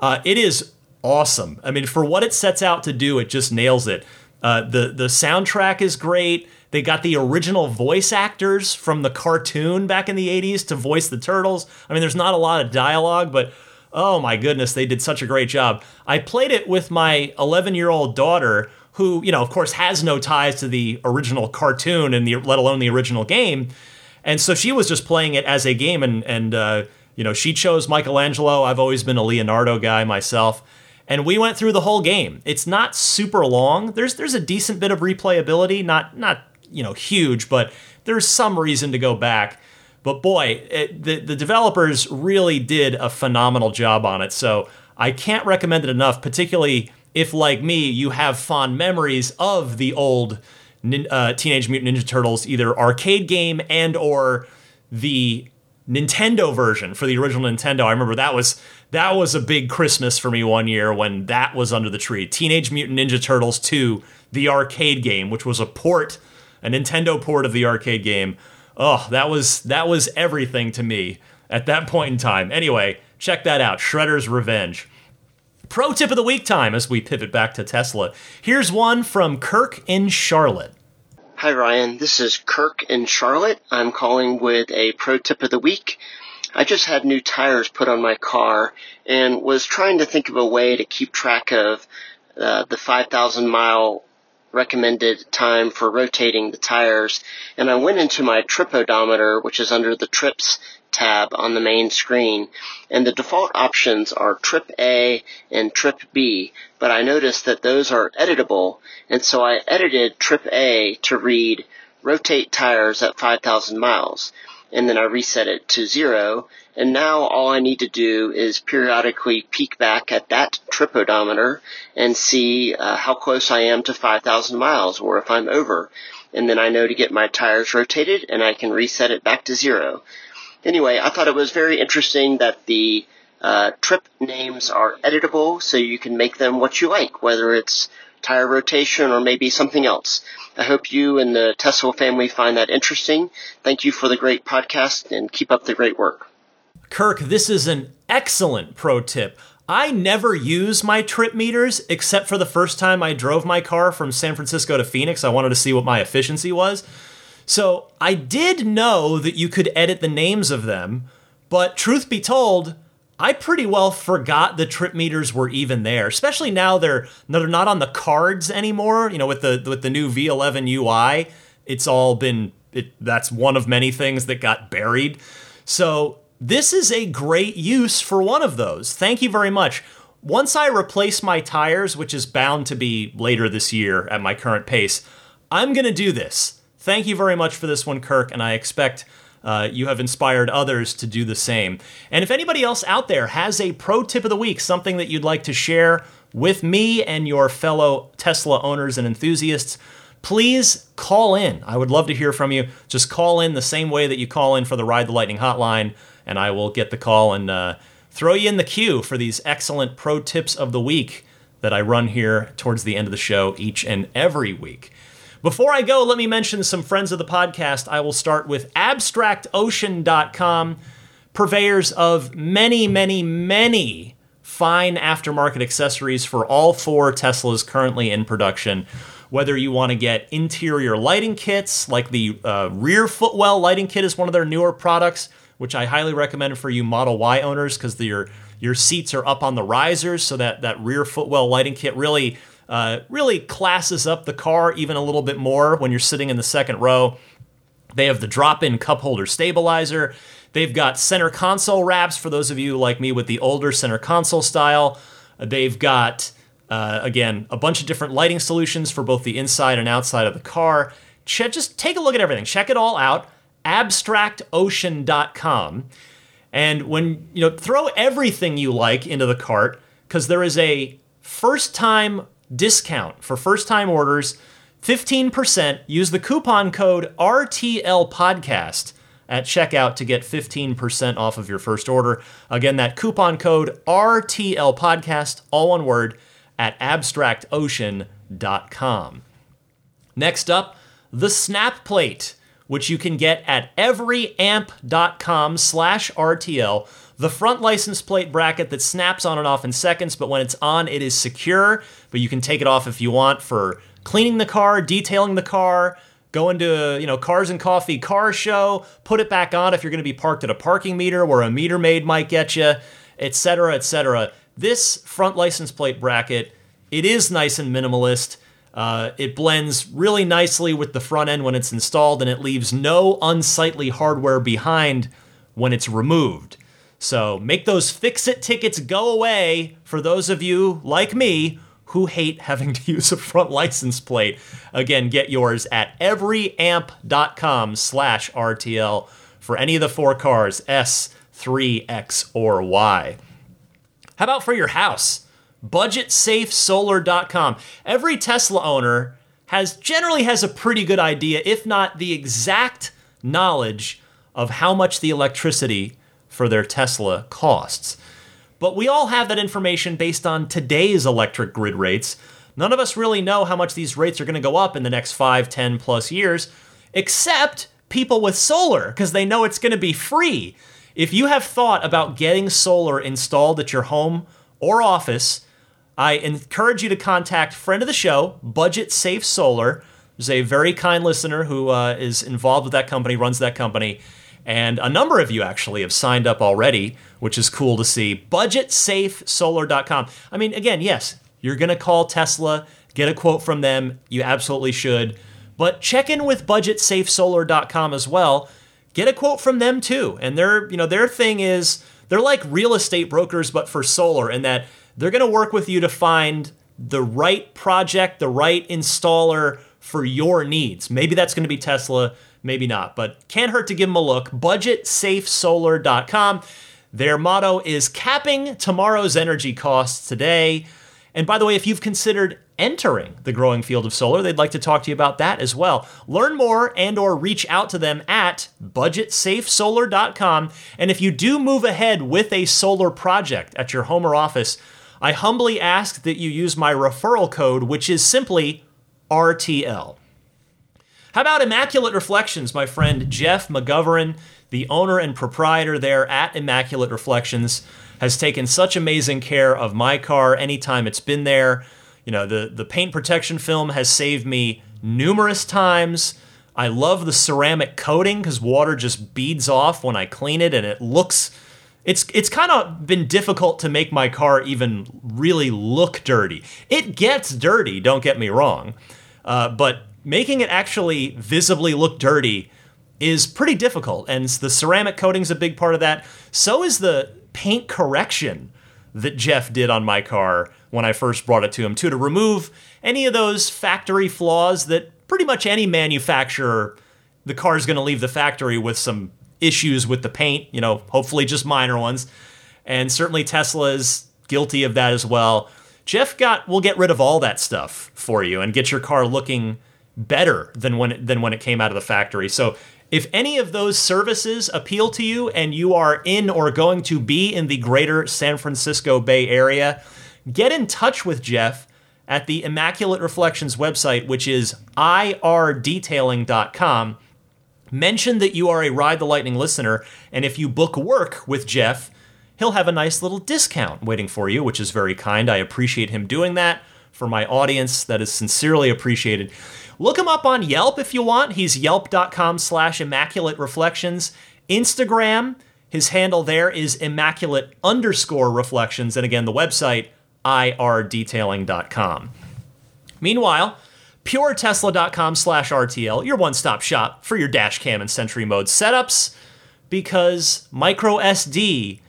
Uh, it is awesome. I mean, for what it sets out to do, it just nails it. Uh, the the soundtrack is great. They got the original voice actors from the cartoon back in the 80s to voice the turtles. I mean, there's not a lot of dialogue, but oh my goodness, they did such a great job. I played it with my 11 year old daughter, who, you know, of course, has no ties to the original cartoon and the let alone the original game. And so she was just playing it as a game, and and uh, you know, she chose Michelangelo. I've always been a Leonardo guy myself and we went through the whole game. It's not super long. There's there's a decent bit of replayability, not not you know huge, but there's some reason to go back. But boy, it, the the developers really did a phenomenal job on it. So I can't recommend it enough, particularly if like me you have fond memories of the old uh, Teenage Mutant Ninja Turtles either arcade game and or the Nintendo version for the original Nintendo. I remember that was that was a big Christmas for me one year when that was under the tree. Teenage Mutant Ninja Turtles 2, the arcade game, which was a port, a Nintendo port of the arcade game. Oh, that was that was everything to me at that point in time. Anyway, check that out. Shredder's Revenge. Pro tip of the week time as we pivot back to Tesla. Here's one from Kirk in Charlotte. Hi Ryan, this is Kirk in Charlotte. I'm calling with a pro tip of the week. I just had new tires put on my car and was trying to think of a way to keep track of uh, the 5,000 mile recommended time for rotating the tires. And I went into my trip odometer, which is under the trips tab on the main screen. And the default options are trip A and trip B, but I noticed that those are editable. And so I edited trip A to read rotate tires at 5,000 miles and then I reset it to zero. And now all I need to do is periodically peek back at that trip odometer and see uh, how close I am to 5,000 miles or if I'm over. And then I know to get my tires rotated and I can reset it back to zero. Anyway, I thought it was very interesting that the uh, trip names are editable so you can make them what you like, whether it's tire rotation or maybe something else. I hope you and the Tesla family find that interesting. Thank you for the great podcast and keep up the great work. Kirk, this is an excellent pro tip. I never use my trip meters except for the first time I drove my car from San Francisco to Phoenix. I wanted to see what my efficiency was. So I did know that you could edit the names of them, But truth be told, I pretty well forgot the trip meters were even there, especially now they're they're not on the cards anymore. You know, with the with the new V11 UI, it's all been it, that's one of many things that got buried. So this is a great use for one of those. Thank you very much. Once I replace my tires, which is bound to be later this year at my current pace, I'm to do this. Thank you very much for this one, Kirk, and I expect uh, you have inspired others to do the same. And if anybody else out there has a pro tip of the week, something that you'd like to share with me and your fellow Tesla owners and enthusiasts, please call in. I would love to hear from you. Just call in the same way that you call in for the Ride the Lightning hotline, and I will get the call and uh, throw you in the queue for these excellent pro tips of the week that I run here towards the end of the show each and every week. Before I go, let me mention some friends of the podcast. I will start with abstractocean.com, purveyors of many, many, many fine aftermarket accessories for all four Teslas currently in production. Whether you want to get interior lighting kits, like the uh, rear footwell lighting kit is one of their newer products, which I highly recommend for you Model Y owners because your your seats are up on the risers, so that that rear footwell lighting kit really uh, really classes up the car even a little bit more when you're sitting in the second row. They have the drop in cup holder stabilizer. They've got center console wraps for those of you like me with the older center console style. They've got, uh, again, a bunch of different lighting solutions for both the inside and outside of the car. Just take a look at everything. Check it all out. Abstractocean.com. And when, you know, throw everything you like into the cart because there is a first time discount for first time orders 15%. Use the coupon code RTL Podcast at checkout to get 15% off of your first order. Again, that coupon code RTL Podcast, all one word, at abstractocean.com. Next up, the SnapPlate, which you can get at everyamp.com slash RTL the front license plate bracket that snaps on and off in seconds, but when it's on, it is secure. But you can take it off if you want for cleaning the car, detailing the car, going to you know cars and coffee car show. Put it back on if you're going to be parked at a parking meter where a meter maid might get you, etc., etc. This front license plate bracket, it is nice and minimalist. Uh, it blends really nicely with the front end when it's installed, and it leaves no unsightly hardware behind when it's removed. So make those fix it tickets go away for those of you like me who hate having to use a front license plate. Again, get yours at everyamp.com slash RTL for any of the four cars, S, 3, X, or Y. How about for your house? BudgetSafeSolar.com. Every Tesla owner has generally has a pretty good idea, if not the exact knowledge of how much the electricity for their Tesla costs. But we all have that information based on today's electric grid rates. None of us really know how much these rates are going to go up in the next 5, 10 plus years, except people with solar, because they know it's going to be free. If you have thought about getting solar installed at your home or office, I encourage you to contact friend of the show, Budget Safe Solar. There's a very kind listener who uh, is involved with that company, runs that company and a number of you actually have signed up already, which is cool to see. BudgetSafeSolar.com. I mean, again, yes, you're going to call Tesla, get a quote from them. You absolutely should. But check in with BudgetSafeSolar.com as well. Get a quote from them too. And their, you know, their thing is they're like real estate brokers, but for solar, in that they're going to work with you to find the right project, the right installer for your needs. Maybe that's going to be Tesla maybe not, but can't hurt to give them a look. BudgetSafeSolar.com. Their motto is capping tomorrow's energy costs today. And by the way, if you've considered entering the growing field of solar, they'd like to talk to you about that as well. Learn more and or reach out to them at budgetsafesolar.com. And if you do move ahead with a solar project at your home or office, I humbly ask that you use my referral code, which is simply RTL. How about Immaculate Reflections? My friend Jeff McGovern, the owner and proprietor there at Immaculate Reflections, has taken such amazing care of my car anytime it's been there. You know, the, the paint protection film has saved me numerous times. I love the ceramic coating because water just beads off when I clean it and it looks. It's it's kind of been difficult to make my car even really look dirty. It gets dirty, don't get me wrong, uh, but making it actually visibly look dirty is pretty difficult. And the ceramic coating's a big part of that. So is the paint correction that Jeff did on my car when I first brought it to him too to remove any of those factory flaws that pretty much any manufacturer the car is going to leave the factory with some issues with the paint, you know, hopefully just minor ones. And certainly Tesla is guilty of that as well. Jeff got will get rid of all that stuff for you and get your car looking better than when it, than when it came out of the factory. So if any of those services appeal to you and you are in or going to be in the greater San Francisco Bay Area, get in touch with Jeff at the Immaculate Reflections website, which is irdetailing.com. Mention that you are a Ride the Lightning listener, and if you book work with Jeff, he'll have a nice little discount waiting for you, which is very kind. I appreciate him doing that for my audience. That is sincerely appreciated. Look him up on Yelp if you want. He's yelp.com slash immaculate reflections. Instagram, his handle there is immaculate underscore reflections. And again, the website, irdetailing.com. Meanwhile, puretesla.com slash RTL, your one stop shop for your dash cam and Sentry mode setups, because micro SD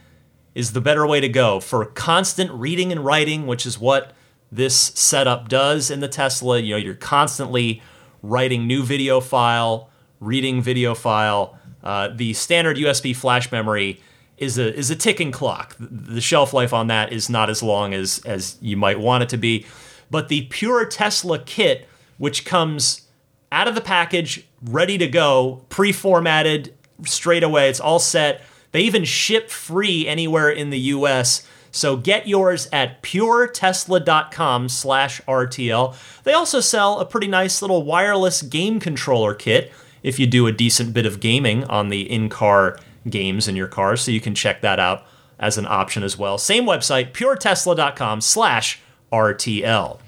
is the better way to go for constant reading and writing, which is what this setup does in the Tesla. You know, you're constantly writing new video file, reading video file. Uh, the standard USB flash memory is a is a ticking clock. The shelf life on that is not as long as as you might want it to be. But the pure Tesla kit, which comes out of the package, ready to go, pre-formatted straight away, it's all set. They even ship free anywhere in the US so get yours at puretesla.com slash RTL. They also sell a pretty nice little wireless game controller kit if you do a decent bit of gaming on the in-car games in your car, so you can check that out as an option as well. Same website, puretesla.com slash RTL.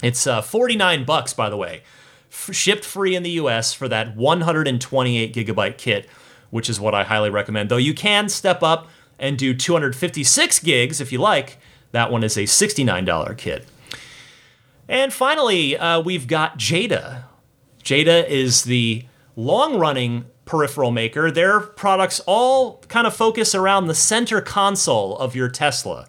It's uh, 49 bucks, by the way, F- shipped free in the US for that 128 gigabyte kit, which is what I highly recommend. Though you can step up and do 256 gigs if you like. That one is a $69 kit. And finally, uh, we've got Jeda. Jeda is the long running peripheral maker. Their products all kind of focus around the center console of your Tesla.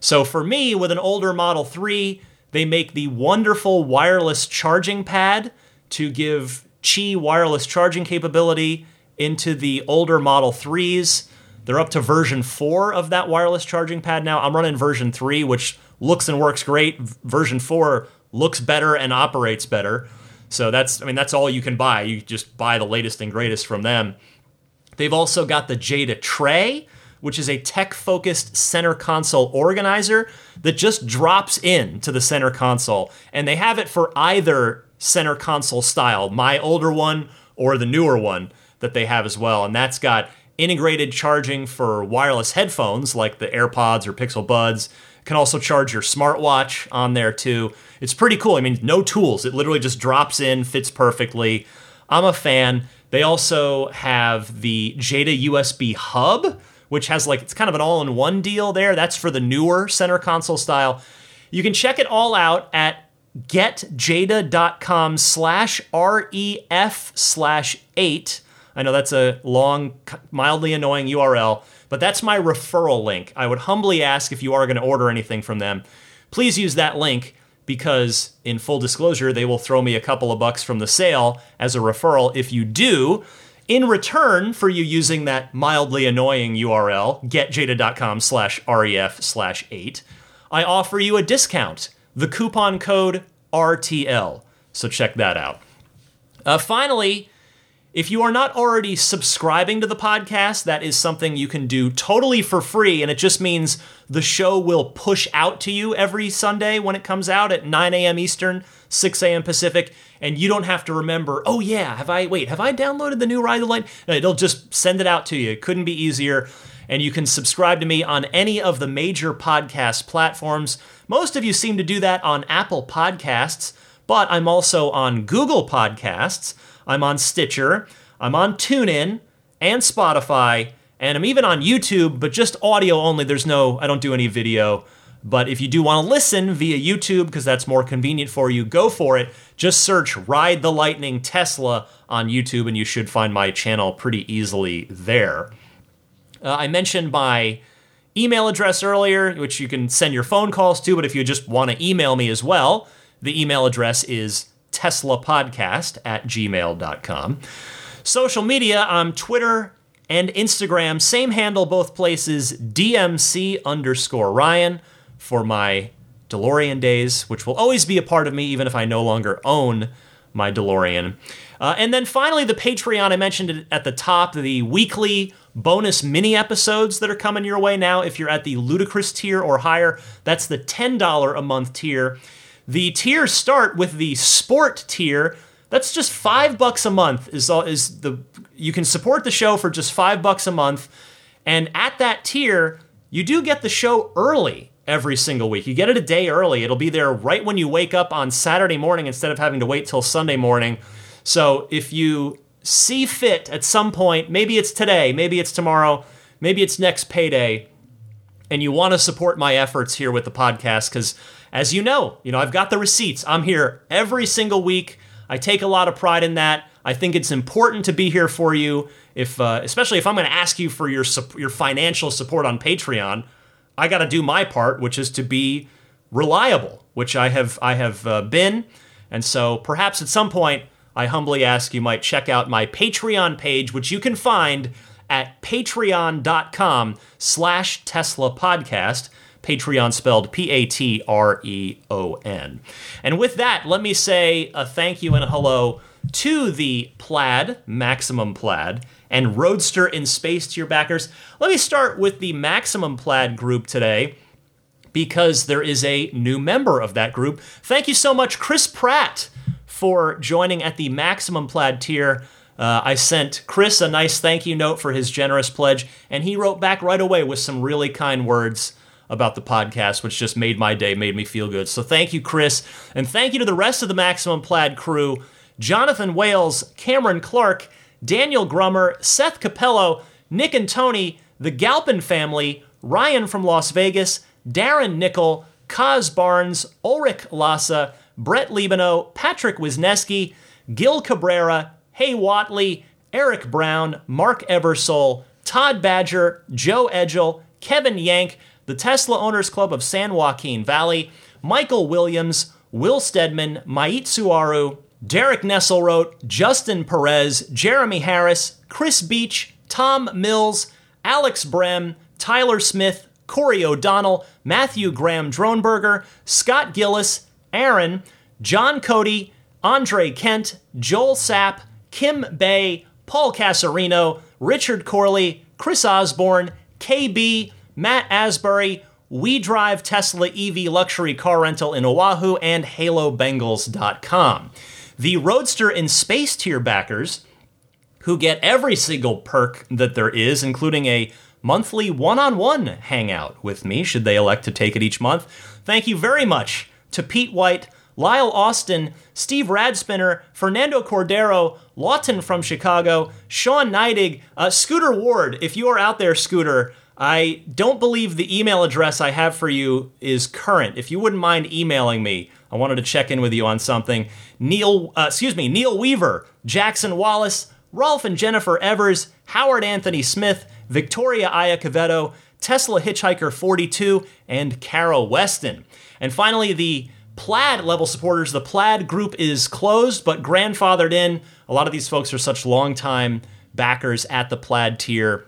So for me, with an older Model 3, they make the wonderful wireless charging pad to give Qi wireless charging capability into the older Model 3s. They're up to version 4 of that wireless charging pad now. I'm running version 3, which looks and works great. Version 4 looks better and operates better. So that's I mean that's all you can buy. You just buy the latest and greatest from them. They've also got the Jeda Tray, which is a tech-focused center console organizer that just drops in to the center console and they have it for either center console style, my older one or the newer one that they have as well. And that's got integrated charging for wireless headphones like the AirPods or Pixel Buds. Can also charge your smartwatch on there too. It's pretty cool. I mean, no tools. It literally just drops in, fits perfectly. I'm a fan. They also have the Jeda USB hub, which has like it's kind of an all-in-one deal there. That's for the newer center console style. You can check it all out at getjeda.com slash ref slash eight. I know that's a long, mildly annoying URL, but that's my referral link. I would humbly ask if you are going to order anything from them, please use that link because, in full disclosure, they will throw me a couple of bucks from the sale as a referral if you do. In return for you using that mildly annoying URL, getjeda.com slash ref slash 8, I offer you a discount, the coupon code RTL. So check that out. Uh, finally, if you are not already subscribing to the podcast, that is something you can do totally for free. And it just means the show will push out to you every Sunday when it comes out at 9 a.m. Eastern, 6 a.m. Pacific. And you don't have to remember, oh, yeah, have I, wait, have I downloaded the new Ride the Light? It'll just send it out to you. It couldn't be easier. And you can subscribe to me on any of the major podcast platforms. Most of you seem to do that on Apple Podcasts, but I'm also on Google Podcasts. I'm on Stitcher, I'm on TuneIn and Spotify, and I'm even on YouTube, but just audio only. There's no, I don't do any video. But if you do want to listen via YouTube, because that's more convenient for you, go for it. Just search Ride the Lightning Tesla on YouTube, and you should find my channel pretty easily there. Uh, I mentioned my email address earlier, which you can send your phone calls to, but if you just want to email me as well, the email address is teslapodcast at gmail.com. Social media, I'm Twitter and Instagram, same handle both places, DMC underscore Ryan for my DeLorean days, which will always be a part of me even if I no longer own my DeLorean. Uh, and then finally, the Patreon. I mentioned it at the top, the weekly bonus mini episodes that are coming your way now. If you're at the ludicrous tier or higher, that's the $10 a month tier. The tiers start with the sport tier. That's just five bucks a month. Is all is the you can support the show for just five bucks a month, and at that tier, you do get the show early every single week. You get it a day early. It'll be there right when you wake up on Saturday morning instead of having to wait till Sunday morning. So if you see fit at some point, maybe it's today, maybe it's tomorrow, maybe it's next payday, and you want to support my efforts here with the podcast because as you know, you know, I've got the receipts. I'm here every single week. I take a lot of pride in that. I think it's important to be here for you, if uh, especially if I'm going to ask you for your your financial support on Patreon. I got to do my part, which is to be reliable, which I have I have uh, been, and so perhaps at some point I humbly ask you might check out my Patreon page, which you can find at patreon.com slash Tesla podcast. Patreon spelled P A T R E O N. And with that, let me say a thank you and a hello to the Plaid, Maximum Plaid, and Roadster in Space to your backers. Let me start with the Maximum Plaid group today because there is a new member of that group. Thank you so much, Chris Pratt, for joining at the Maximum Plaid tier. Uh, I sent Chris a nice thank you note for his generous pledge, and he wrote back right away with some really kind words about the podcast, which just made my day, made me feel good. So thank you, Chris. And thank you to the rest of the Maximum Plaid crew Jonathan Wales, Cameron Clark, Daniel Grummer, Seth Capello, Nick and Tony, the Galpin family, Ryan from Las Vegas, Darren Nickel, Kaz Barnes, Ulrich Lassa, Brett Libano, Patrick Wisneski, Gil Cabrera, Hay Watley, Eric Brown, Mark Eversole, Todd Badger, Joe Edgel, Kevin Yank, the Tesla Owners Club of San Joaquin Valley, Michael Williams, Will Stedman, Mait Suaru, Derek Nessel wrote Justin Perez, Jeremy Harris, Chris Beach, Tom Mills, Alex Brem, Tyler Smith, Corey O'Donnell, Matthew Graham Dronberger, Scott Gillis, Aaron, John Cody, Andre Kent, Joel Sapp, Kim Bay, Paul Casarino, Richard Corley, Chris Osborne, KB, Matt Asbury, We Drive Tesla EV Luxury Car Rental in Oahu, and HaloBengals.com the Roadster in Space tier backers, who get every single perk that there is, including a monthly one on one hangout with me, should they elect to take it each month. Thank you very much to Pete White, Lyle Austin, Steve Radspinner, Fernando Cordero, Lawton from Chicago, Sean Neidig, uh, Scooter Ward. If you are out there, Scooter, I don't believe the email address I have for you is current. If you wouldn't mind emailing me, I wanted to check in with you on something. Neil, uh, excuse me, Neil Weaver, Jackson Wallace, Rolf and Jennifer Evers, Howard Anthony Smith, Victoria Iacovetto, Tesla Hitchhiker 42, and Carol Weston. And finally, the Plaid level supporters. The Plaid group is closed but grandfathered in. A lot of these folks are such long-time backers at the Plaid tier.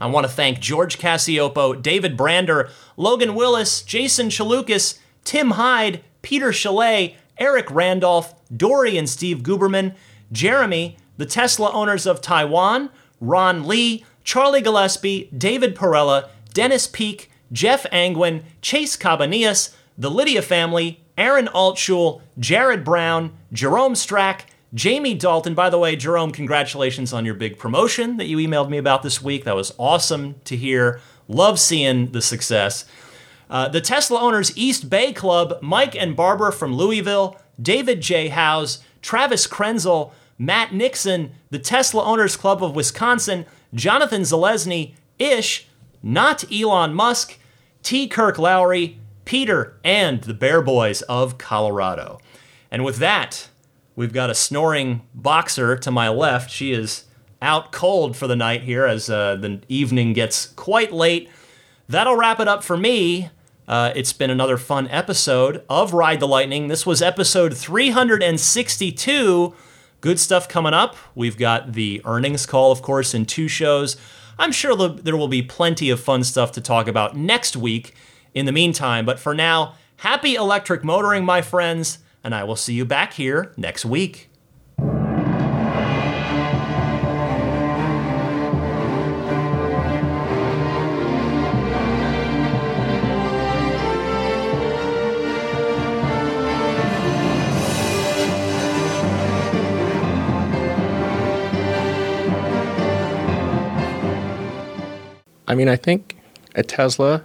I want to thank George Cassiopo, David Brander, Logan Willis, Jason Chalukas, Tim Hyde, Peter Chalet, Eric Randolph, Dory and Steve Guberman, Jeremy, the Tesla owners of Taiwan, Ron Lee, Charlie Gillespie, David Perella, Dennis Peak, Jeff Angwin, Chase Cabanillas, the Lydia family, Aaron Altschul, Jared Brown, Jerome Strack, Jamie Dalton. By the way, Jerome, congratulations on your big promotion that you emailed me about this week. That was awesome to hear. Love seeing the success. Uh, the Tesla Owners East Bay Club, Mike and Barbara from Louisville, David J. Howes, Travis Krenzel, Matt Nixon, the Tesla Owners Club of Wisconsin, Jonathan Zalesny, Ish, not Elon Musk, T. Kirk Lowry, Peter, and the Bear Boys of Colorado. And with that, we've got a snoring boxer to my left. She is out cold for the night here as uh, the evening gets quite late. That'll wrap it up for me. Uh, it's been another fun episode of Ride the Lightning. This was episode 362. Good stuff coming up. We've got the earnings call, of course, in two shows. I'm sure there will be plenty of fun stuff to talk about next week in the meantime. But for now, happy electric motoring, my friends, and I will see you back here next week. I mean, I think a Tesla